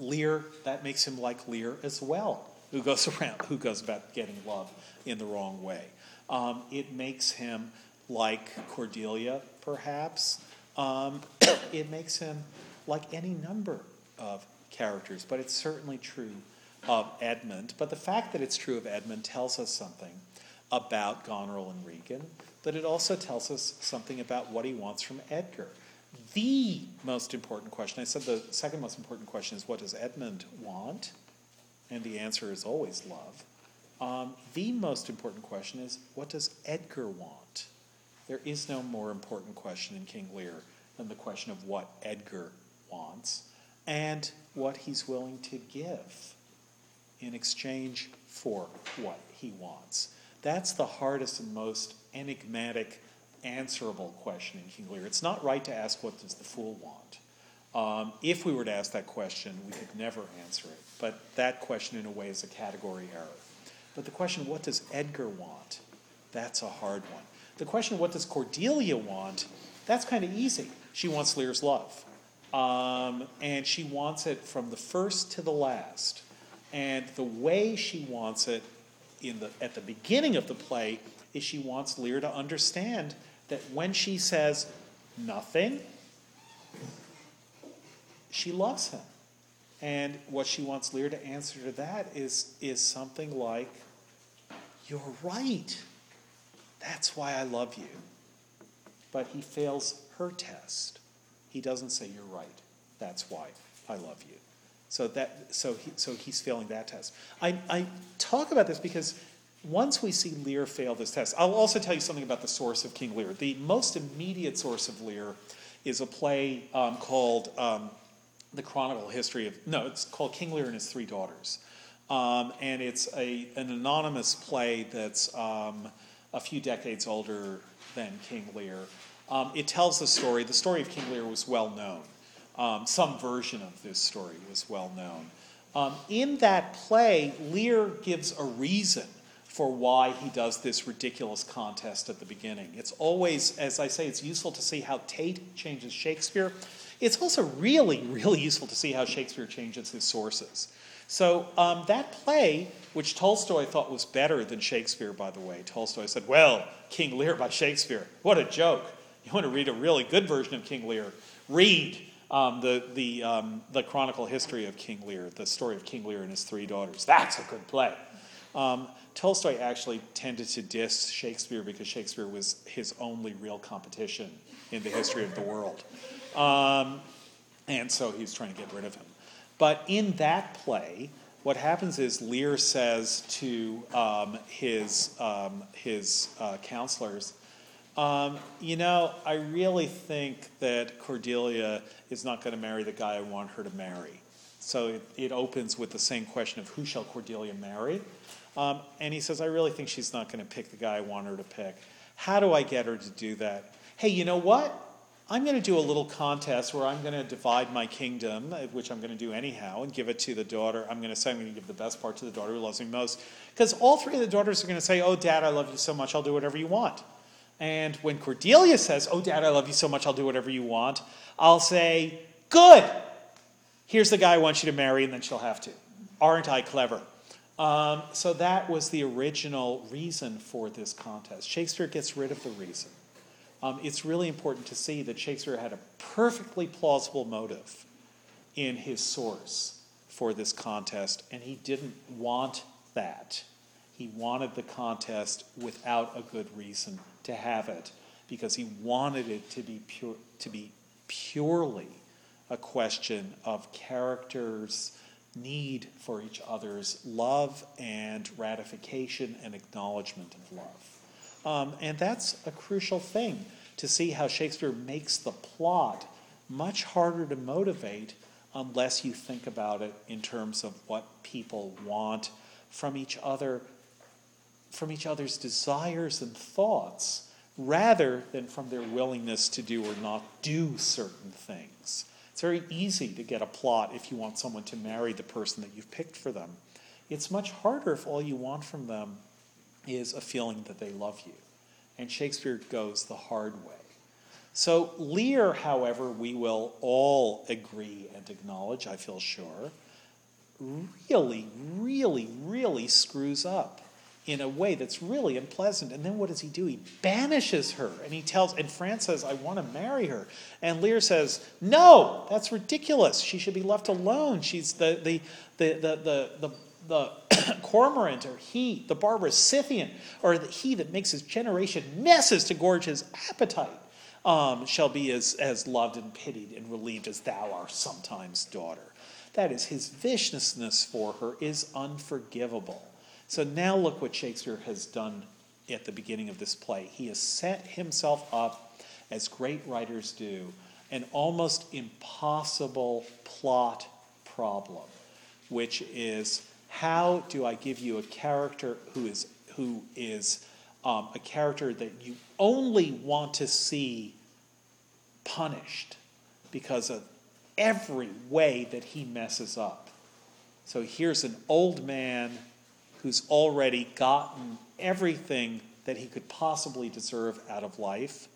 Lear, that makes him like Lear as well, who goes around, who goes about getting love in the wrong way. Um, it makes him like Cordelia, perhaps. Um, it makes him like any number of characters, but it's certainly true of Edmund. But the fact that it's true of Edmund tells us something about Goneril and Regan, but it also tells us something about what he wants from Edgar. The most important question, I said the second most important question is what does Edmund want? And the answer is always love. Um, the most important question is what does Edgar want? There is no more important question in King Lear than the question of what Edgar wants and what he's willing to give in exchange for what he wants. That's the hardest and most enigmatic, answerable question in King Lear. It's not right to ask, what does the fool want? Um, if we were to ask that question, we could never answer it. But that question, in a way, is a category error. But the question, what does Edgar want? That's a hard one. The question, what does Cordelia want? That's kind of easy. She wants Lear's love. Um, and she wants it from the first to the last. And the way she wants it in the, at the beginning of the play is she wants Lear to understand that when she says nothing, she loves him. And what she wants Lear to answer to that is, is something like, You're right. That's why I love you. But he fails her test. He doesn't say, You're right. That's why I love you. So, that, so, he, so he's failing that test. I, I talk about this because once we see Lear fail this test, I'll also tell you something about the source of King Lear. The most immediate source of Lear is a play um, called um, The Chronicle History of, no, it's called King Lear and His Three Daughters. Um, and it's a, an anonymous play that's um, a few decades older than King Lear. Um, it tells the story, the story of King Lear was well known. Um, some version of this story was well known. Um, in that play, Lear gives a reason for why he does this ridiculous contest at the beginning. It's always, as I say, it's useful to see how Tate changes Shakespeare. It's also really, really useful to see how Shakespeare changes his sources. So um, that play, which Tolstoy thought was better than Shakespeare, by the way, Tolstoy said, "Well, King Lear by Shakespeare. What a joke! You want to read a really good version of King Lear? Read um, the, the, um, the chronicle history of King Lear, the story of King Lear and his three daughters. That's a good play. Um, Tolstoy actually tended to diss Shakespeare because Shakespeare was his only real competition in the history of the world. Um, and so he was trying to get rid of him. But in that play, what happens is Lear says to um, his, um, his uh, counselors, um, you know, I really think that Cordelia is not going to marry the guy I want her to marry. So it, it opens with the same question of who shall Cordelia marry? Um, and he says, I really think she's not going to pick the guy I want her to pick. How do I get her to do that? Hey, you know what? I'm going to do a little contest where I'm going to divide my kingdom, uh, which I'm going to do anyhow, and give it to the daughter. I'm going to say I'm going to give the best part to the daughter who loves me most. Because all three of the daughters are going to say, Oh, dad, I love you so much, I'll do whatever you want. And when Cordelia says, Oh, dad, I love you so much, I'll do whatever you want, I'll say, Good! Here's the guy I want you to marry, and then she'll have to. Aren't I clever? Um, so that was the original reason for this contest. Shakespeare gets rid of the reason. Um, it's really important to see that Shakespeare had a perfectly plausible motive in his source for this contest, and he didn't want that. He wanted the contest without a good reason to have it because he wanted it to be pure, to be purely a question of characters' need for each other's love and ratification and acknowledgement of love. Um, and that's a crucial thing to see how Shakespeare makes the plot much harder to motivate unless you think about it in terms of what people want from each other, from each other's desires and thoughts, rather than from their willingness to do or not do certain things. It's very easy to get a plot if you want someone to marry the person that you've picked for them. It's much harder if all you want from them is a feeling that they love you. And Shakespeare goes the hard way. So, Lear, however, we will all agree and acknowledge, I feel sure, really, really, really screws up in a way that's really unpleasant. And then what does he do? He banishes her and he tells, and France says, I want to marry her. And Lear says, No, that's ridiculous. She should be left alone. She's the, the, the, the, the, the, the cormorant or he, the barbarous Scythian, or the he that makes his generation messes to gorge his appetite, um, shall be as, as loved and pitied and relieved as thou art sometimes, daughter. That is, his viciousness for her is unforgivable. So now look what Shakespeare has done at the beginning of this play. He has set himself up, as great writers do, an almost impossible plot problem, which is how do I give you a character who is who is um, a character that you only want to see punished because of every way that he messes up. So here's an old man who's already gotten everything that he could possibly deserve out of life,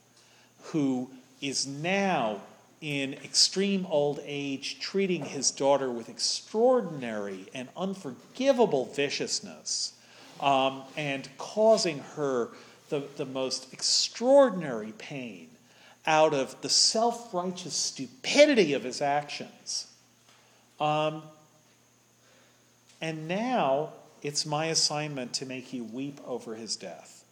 who is now in extreme old age treating his daughter with extraordinary and unforgivable viciousness um, and causing her the, the most extraordinary pain out of the self righteous stupidity of his actions. Um, and now it's my assignment to make you weep over his death.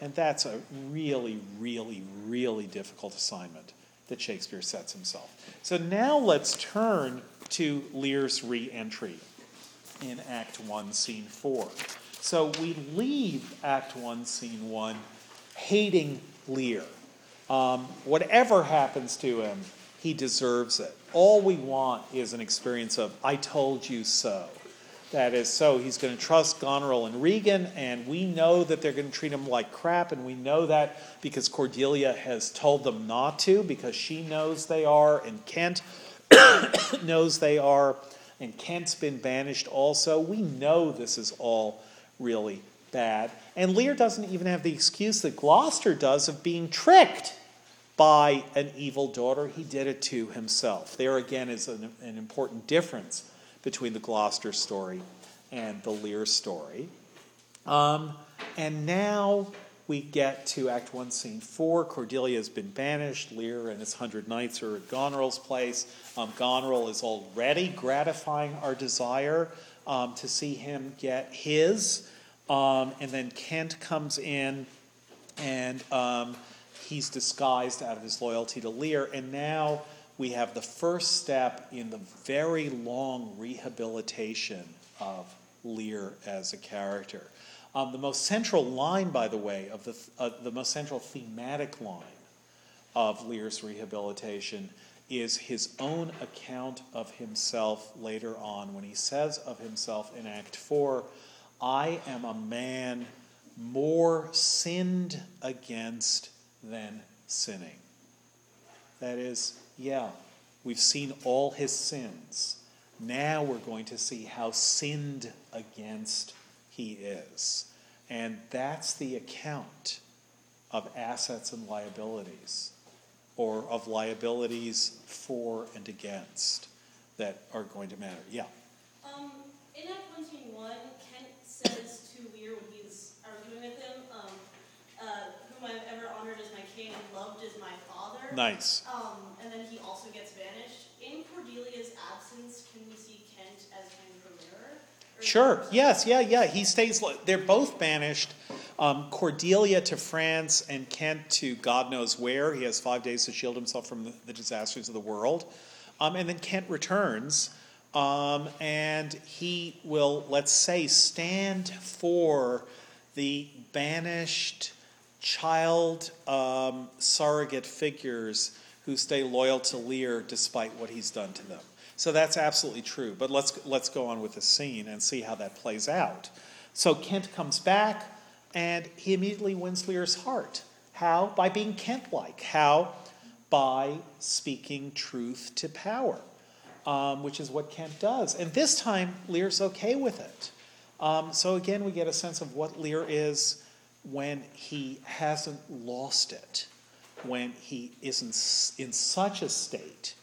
And that's a really, really, really difficult assignment that Shakespeare sets himself. So now let's turn to Lear's re entry in Act 1, Scene 4. So we leave Act 1, Scene 1 hating Lear. Um, whatever happens to him, he deserves it. All we want is an experience of, I told you so. That is, so he's going to trust Goneril and Regan, and we know that they're going to treat him like crap, and we know that because Cordelia has told them not to, because she knows they are, and Kent knows they are, and Kent's been banished also. We know this is all really bad. And Lear doesn't even have the excuse that Gloucester does of being tricked by an evil daughter. He did it to himself. There again is an, an important difference between the Gloucester story and the Lear story. Um, and now we get to Act 1, Scene 4. Cordelia has been banished. Lear and his hundred knights are at Goneril's place. Um, Goneril is already gratifying our desire um, to see him get his. Um, and then Kent comes in and um, he's disguised out of his loyalty to Lear. And now we have the first step in the very long rehabilitation of Lear as a character. Um, the most central line, by the way, of the, uh, the most central thematic line of Lear's rehabilitation is his own account of himself later on when he says of himself in Act 4 I am a man more sinned against than sinning. That is, yeah, we've seen all his sins. Now we're going to see how sinned against he is. And that's the account of assets and liabilities, or of liabilities for and against that are going to matter. Yeah. Um, in Act 121, Kent says to Lear when he's arguing with him, um, uh, whom I've ever honored as my king and loved as my father. Nice. Um, and then he also gets banished. In Cordelia's absence, can we see Kent as King for Lear? Or is Sure. Yes. Yeah. Yeah. He stays. They're both banished. Um, Cordelia to France and Kent to God knows where. He has five days to shield himself from the, the disasters of the world. Um, and then Kent returns, um, and he will, let's say, stand for the banished child um, surrogate figures who stay loyal to Lear despite what he's done to them. So that's absolutely true. But let's let's go on with the scene and see how that plays out. So Kent comes back, and he immediately wins Lear's heart. How? By being Kent-like. How? By speaking truth to power, um, which is what Kent does. And this time, Lear's okay with it. Um, so again, we get a sense of what Lear is when he hasn't lost it, when he isn't in such a state.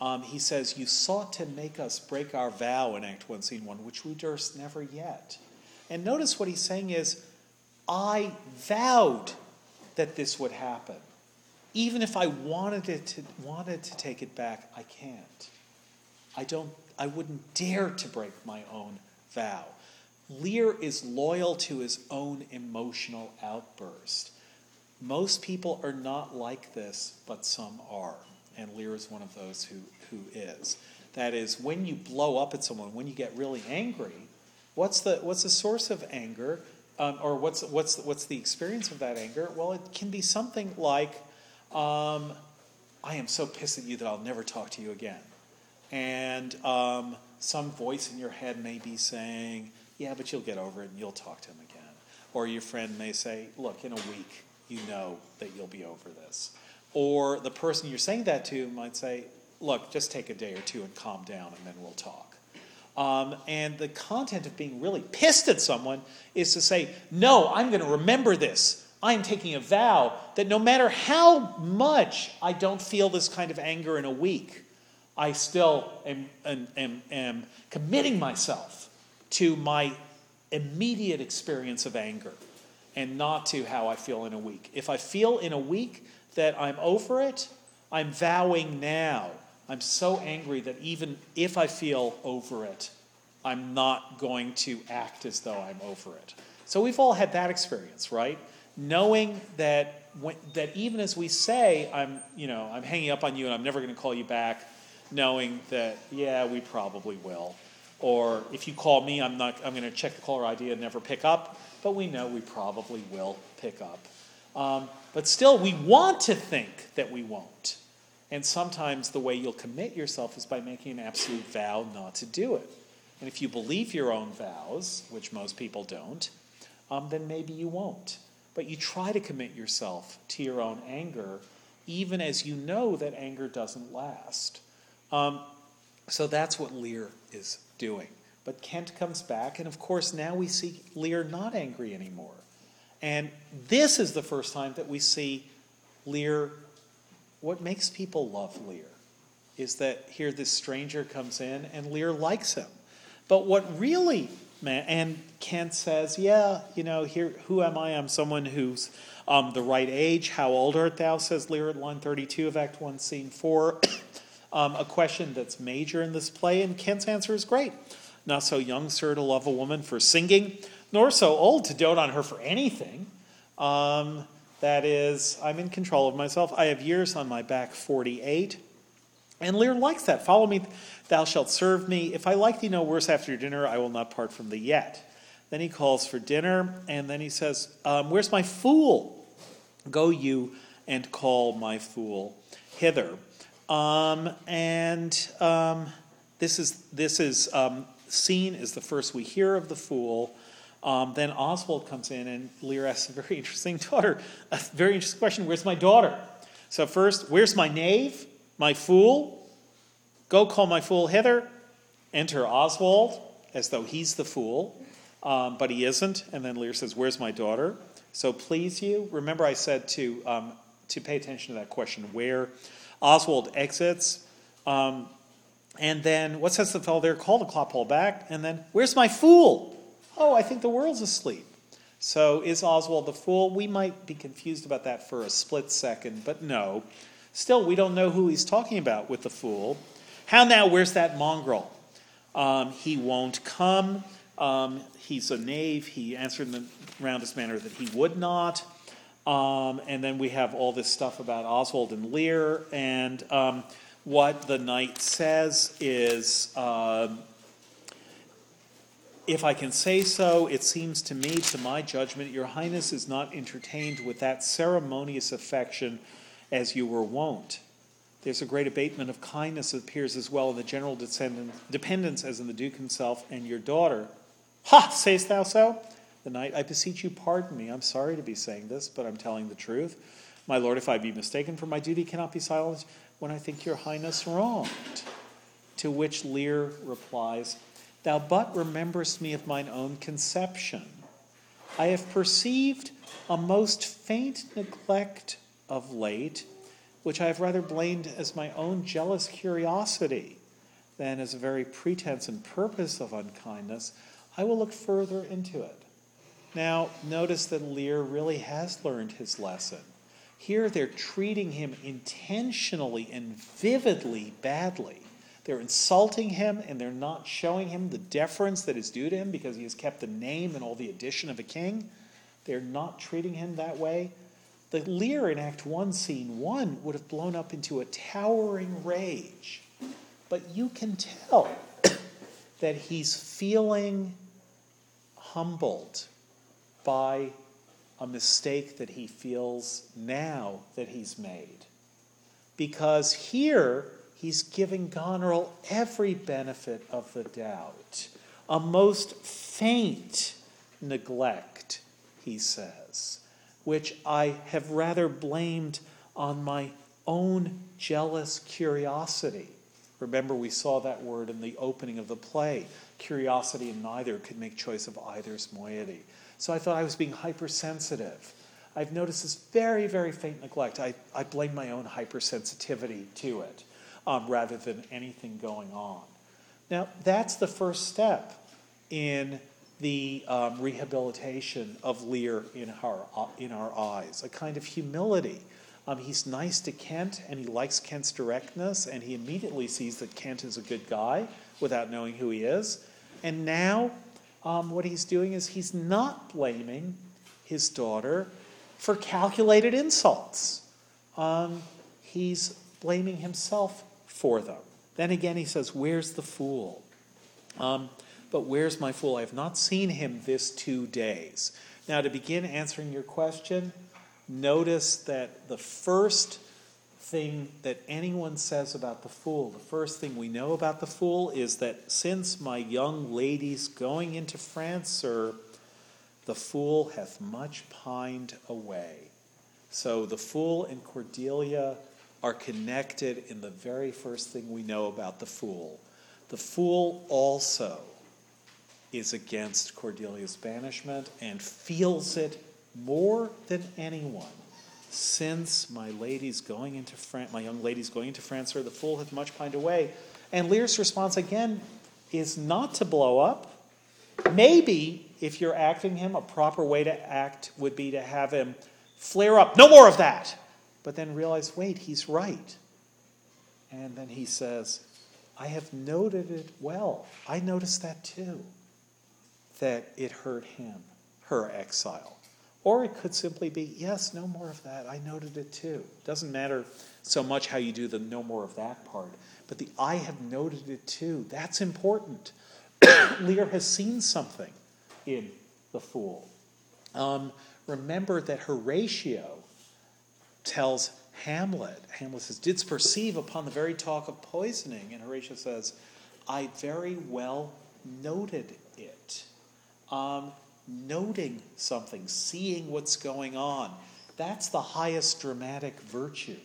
Um, he says, You sought to make us break our vow in Act 1, Scene 1, which we durst never yet. And notice what he's saying is, I vowed that this would happen. Even if I wanted it to, wanted to take it back, I can't. I don't I wouldn't dare to break my own vow. Lear is loyal to his own emotional outburst. Most people are not like this, but some are. And Lear is one of those who, who is. That is, when you blow up at someone, when you get really angry, what's the, what's the source of anger? Um, or what's, what's, what's the experience of that anger? Well, it can be something like, um, I am so pissed at you that I'll never talk to you again. And um, some voice in your head may be saying, yeah, but you'll get over it and you'll talk to him again. Or your friend may say, look, in a week, you know that you'll be over this. Or the person you're saying that to might say, look, just take a day or two and calm down and then we'll talk. Um, and the content of being really pissed at someone is to say, no, I'm going to remember this. I'm taking a vow that no matter how much I don't feel this kind of anger in a week, I still am, am, am, am committing myself to my immediate experience of anger and not to how I feel in a week. If I feel in a week that I'm over it, I'm vowing now. I'm so angry that even if I feel over it, I'm not going to act as though I'm over it. So we've all had that experience, right? Knowing that when, that even as we say I'm, you know, I'm hanging up on you and I'm never going to call you back, knowing that yeah, we probably will. Or if you call me, I'm not I'm going to check the caller ID and never pick up, but we know we probably will pick up. Um, but still, we want to think that we won't. And sometimes the way you'll commit yourself is by making an absolute vow not to do it. And if you believe your own vows, which most people don't, um, then maybe you won't. But you try to commit yourself to your own anger, even as you know that anger doesn't last. Um, so that's what Lear is doing. But Kent comes back, and of course, now we see Lear not angry anymore. And this is the first time that we see Lear. What makes people love Lear is that here this stranger comes in, and Lear likes him. But what really, and Kent says, yeah, you know, here, who am I? I'm someone who's um, the right age. How old art thou? Says Lear at line 32 of Act 1, Scene 4. um, a question that's major in this play, and Kent's answer is great. Not so young, sir, to love a woman for singing, nor so old to dote on her for anything. Um, that is, I'm in control of myself. I have years on my back, 48. And Lear likes that. Follow me, thou shalt serve me. If I like thee no worse after dinner, I will not part from thee yet. Then he calls for dinner, and then he says, um, Where's my fool? Go you and call my fool hither. Um, and um, this is this is um, scene is the first we hear of the fool. Um, then Oswald comes in, and Lear asks a very interesting daughter, a very interesting question: Where's my daughter? So first, where's my knave? My fool, go call my fool hither. Enter Oswald, as though he's the fool, um, but he isn't. And then Lear says, Where's my daughter? So please you. Remember, I said to, um, to pay attention to that question where Oswald exits. Um, and then what says the fellow there? Call the Clotpoll back. And then, Where's my fool? Oh, I think the world's asleep. So is Oswald the fool? We might be confused about that for a split second, but no. Still, we don't know who he's talking about with the fool. How now, where's that mongrel? Um, he won't come. Um, he's a knave. He answered in the roundest manner that he would not. Um, and then we have all this stuff about Oswald and Lear. And um, what the knight says is, um, if I can say so, it seems to me, to my judgment, your highness is not entertained with that ceremonious affection as you were wont. There's a great abatement of kindness that appears as well in the general dependence as in the duke himself and your daughter. Ha! Sayest thou so? The knight, I beseech you, pardon me. I'm sorry to be saying this, but I'm telling the truth. My lord, if I be mistaken, for my duty cannot be silenced when I think your highness wronged. To which Lear replies, Thou but rememberest me of mine own conception. I have perceived a most faint neglect of late, which I have rather blamed as my own jealous curiosity than as a very pretense and purpose of unkindness. I will look further into it. Now, notice that Lear really has learned his lesson. Here they're treating him intentionally and vividly badly. They're insulting him and they're not showing him the deference that is due to him because he has kept the name and all the addition of a king. They're not treating him that way. The Lear in Act 1, Scene 1 would have blown up into a towering rage. But you can tell that he's feeling humbled by a mistake that he feels now that he's made. Because here, he's giving Goneril every benefit of the doubt. A most faint neglect, he says, which I have rather blamed on my own jealous curiosity. Remember, we saw that word in the opening of the play. Curiosity and neither could make choice of either's moiety. So I thought I was being hypersensitive. I've noticed this very, very faint neglect. I, I blame my own hypersensitivity to it um, rather than anything going on. Now, that's the first step in the um, rehabilitation of Lear in our, uh, in our eyes, a kind of humility. Um, he's nice to Kent and he likes Kent's directness, and he immediately sees that Kent is a good guy without knowing who he is. And now um, what he's doing is he's not blaming his daughter for calculated insults. Um, he's blaming himself for them. Then again, he says, Where's the fool? Um, but where's my fool? I have not seen him this two days. Now, to begin answering your question, notice that the first thing that anyone says about the fool, the first thing we know about the fool is that since my young lady's going into France, sir, the fool hath much pined away. So the fool and Cordelia are connected in the very first thing we know about the fool. The fool also is against Cordelia's banishment and feels it more than anyone since my lady's going into France, my young lady's going into France, sir, the fool hath much pined away. And Lear's response again is not to blow up. Maybe if you're acting him, a proper way to act would be to have him flare up. No more of that. But then realize, wait, he's right. And then he says, I have noted it well. I noticed that too, that it hurt him, her exile. Or it could simply be, yes, no more of that. I noted it too. Doesn't matter so much how you do the no more of that part, but the I have noted it too. That's important. Lear has seen something in the fool. Um, remember that Horatio tells Hamlet, Hamlet says, Didst perceive upon the very talk of poisoning? And Horatio says, I very well noted it. Um, noting something, seeing what's going on. That's the highest dramatic virtue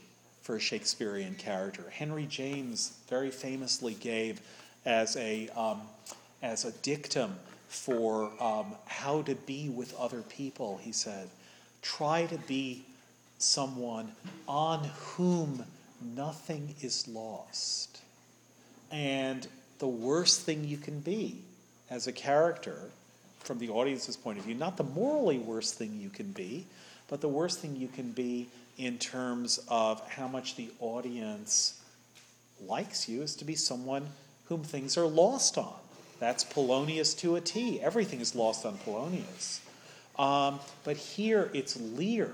for a Shakespearean character. Henry James very famously gave as a, um, as a dictum for um, how to be with other people, he said, try to be someone on whom nothing is lost. And the worst thing you can be as a character from the audience's point of view, not the morally worst thing you can be, but the worst thing you can be in terms of how much the audience likes you is to be someone whom things are lost on. That's Polonius to a T. Everything is lost on Polonius. Um, but here it's Lear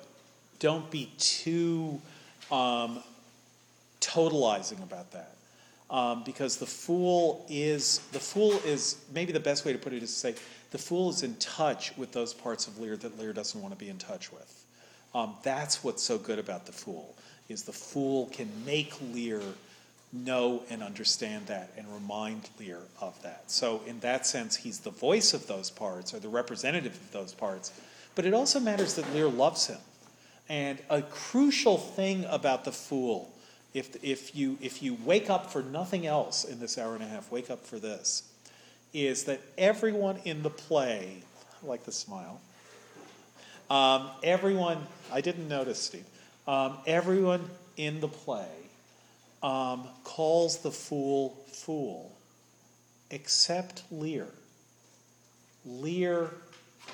don't be too, um, totalizing about that. Um, because the fool is, the fool is, maybe the best way to put it is to say, the fool is in touch with those parts of Lear that Lear doesn't want to be in touch with. Um, that's what's so good about the fool, is the fool can make Lear know and understand that and remind Lear of that. So in that sense, he's the voice of those parts or the representative of those parts. But it also matters that Lear loves him. And a crucial thing about the fool, if, if, you, if you wake up for nothing else in this hour and a half, wake up for this, is that everyone in the play, I like the smile, um, everyone, I didn't notice, Steve, um, everyone in the play um, calls the fool fool, except Lear. Lear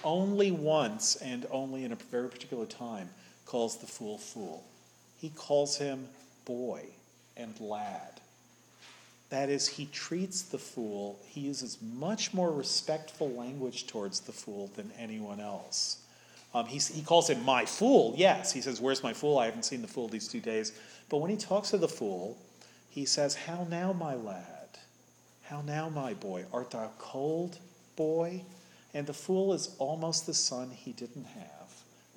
only once and only in a very particular time calls the fool fool. He calls him boy and lad. That is, he treats the fool, he uses much more respectful language towards the fool than anyone else. Um, he's, he calls him my fool, yes. He says, Where's my fool? I haven't seen the fool these two days. But when he talks to the fool, he says, How now, my lad? How now, my boy? Art thou cold, boy? And the fool is almost the son he didn't have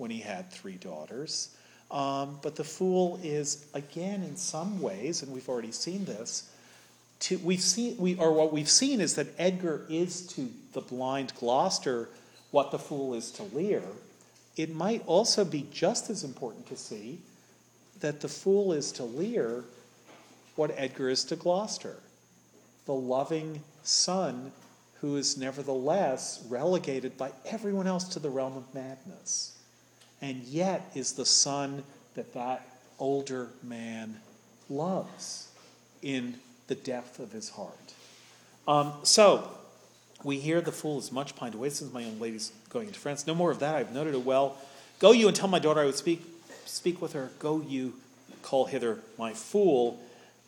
when he had three daughters. Um, but the fool is, again, in some ways, and we've already seen this, to, we've seen, we, or what we've seen is that Edgar is to the blind Gloucester what the fool is to Lear. It might also be just as important to see that the fool is to Lear what Edgar is to Gloucester the loving son who is nevertheless relegated by everyone else to the realm of madness, and yet is the son that that older man loves in the depth of his heart. Um, so, we hear the fool is much pined away since my young lady's going into France. No more of that, I've noted it well. Go you and tell my daughter I would speak, speak with her. Go you, call hither my fool.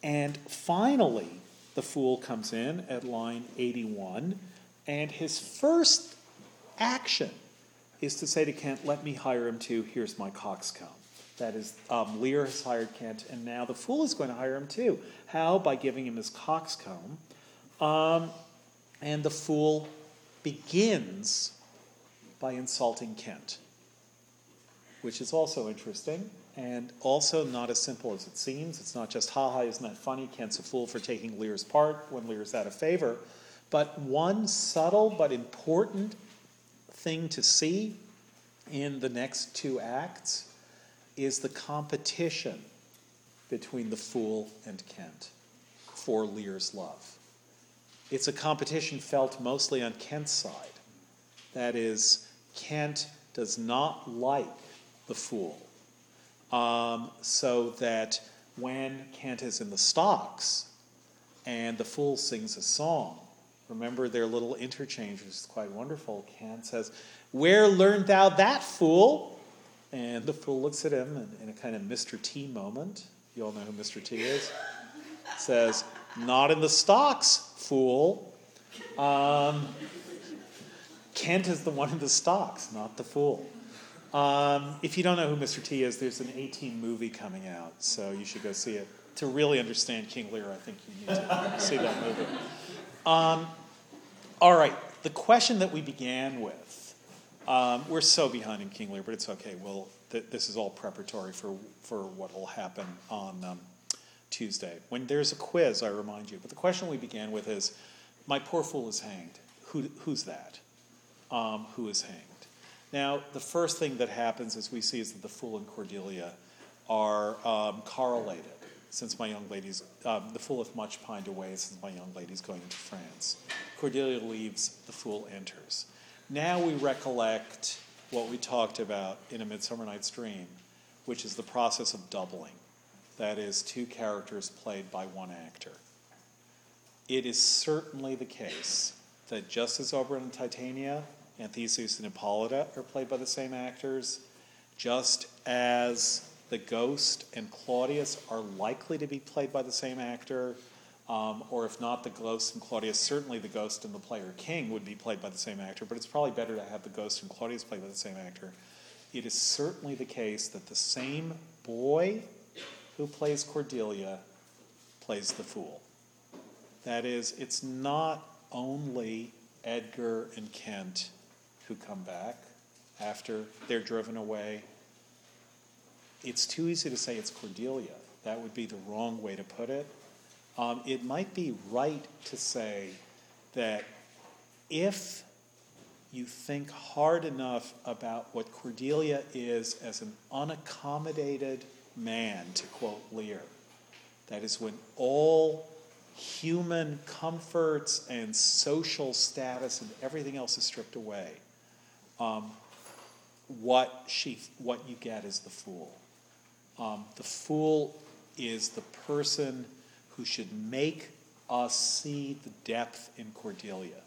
And finally, the fool comes in at line 81, and his first action is to say to Kent, Let me hire him too, here's my coxcomb. That is, um, Lear has hired Kent, and now the fool is going to hire him too. How? By giving him his coxcomb. Um, and the fool begins by insulting Kent, which is also interesting and also not as simple as it seems. It's not just, ha ha, isn't that funny? Kent's a fool for taking Lear's part when Lear's out of favor. But one subtle but important thing to see in the next two acts is the competition between the fool and Kent for Lear's love. It's a competition felt mostly on Kent's side. That is, Kent does not like the fool. Um, so that when Kent is in the stocks and the fool sings a song, remember their little interchange, which is quite wonderful. Kent says, Where learned thou that, fool? And the fool looks at him in, in a kind of Mr. T moment. You all know who Mr. T is? Says, Not in the stocks, fool. Um, Kent is the one in the stocks, not the fool. Um, if you don't know who Mr. T is, there's an A-Team movie coming out, so you should go see it. To really understand King Lear, I think you need to see that movie. Um, all right, the question that we began with, um, we're so behind in King Lear, but it's okay. Well, th- this is all preparatory for, for what will happen on um, Tuesday. When there's a quiz, I remind you. But the question we began with is, my poor fool is hanged. Who, who's that? Um, who is hanged? Now, the first thing that happens, as we see, is that the fool and Cordelia are um, correlated. Since my young lady's, um, the fool hath much pined away since my young lady's going into France. Cordelia leaves, the fool enters. Now we recollect what we talked about in A Midsummer Night's Dream, which is the process of doubling. That is, two characters played by one actor. It is certainly the case that just as Oberon and Titania and Theseus and Hippolyta are played by the same actors, just as the Ghost and Claudius are likely to be played by the same actor, um, or if not the Ghost and Claudius, certainly the Ghost and the Player King would be played by the same actor, but it's probably better to have the Ghost and Claudius played by the same actor. It is certainly the case that the same boy who plays Cordelia plays the fool. That is, it's not only Edgar and Kent who come back after they're driven away. It's too easy to say it's Cordelia. That would be the wrong way to put it. Um, it might be right to say that if you think hard enough about what Cordelia is as an unaccommodated man, to quote Lear, that is when all human comforts and social status and everything else is stripped away. Um, what she, what you get is the fool. Um, the fool is the person who should make us see the depth in Cordelia.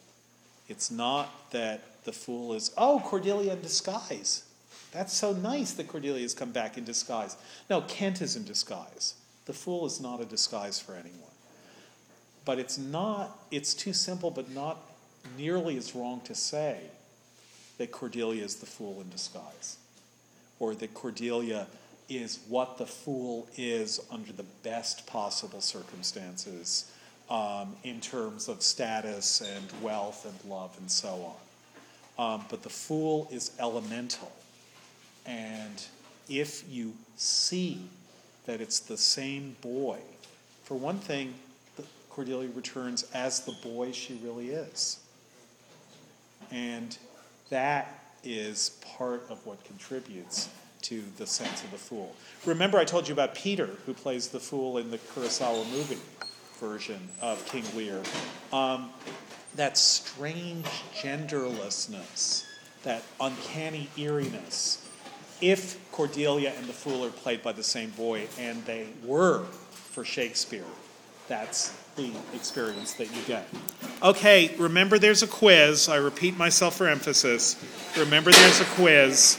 It's not that the fool is, oh, Cordelia in disguise. That's so nice that Cordelia has come back in disguise. No, Kent is in disguise. The fool is not a disguise for anyone. But it's not, it's too simple, but not nearly as wrong to say that Cordelia is the fool in disguise, or that Cordelia is what the fool is under the best possible circumstances um, in terms of status and wealth and love and so on. Um, but the fool is elemental. And if you see that it's the same boy, for one thing, Cordelia returns as the boy she really is. And that is part of what contributes to the sense of the fool. Remember, I told you about Peter, who plays the fool in the Kurosawa movie version of King Lear. Um, that strange genderlessness, that uncanny eeriness. If Cordelia and the fool are played by the same boy, and they were for Shakespeare, that's the experience that you get. Okay, remember there's a quiz. I repeat myself for emphasis. Remember there's a quiz.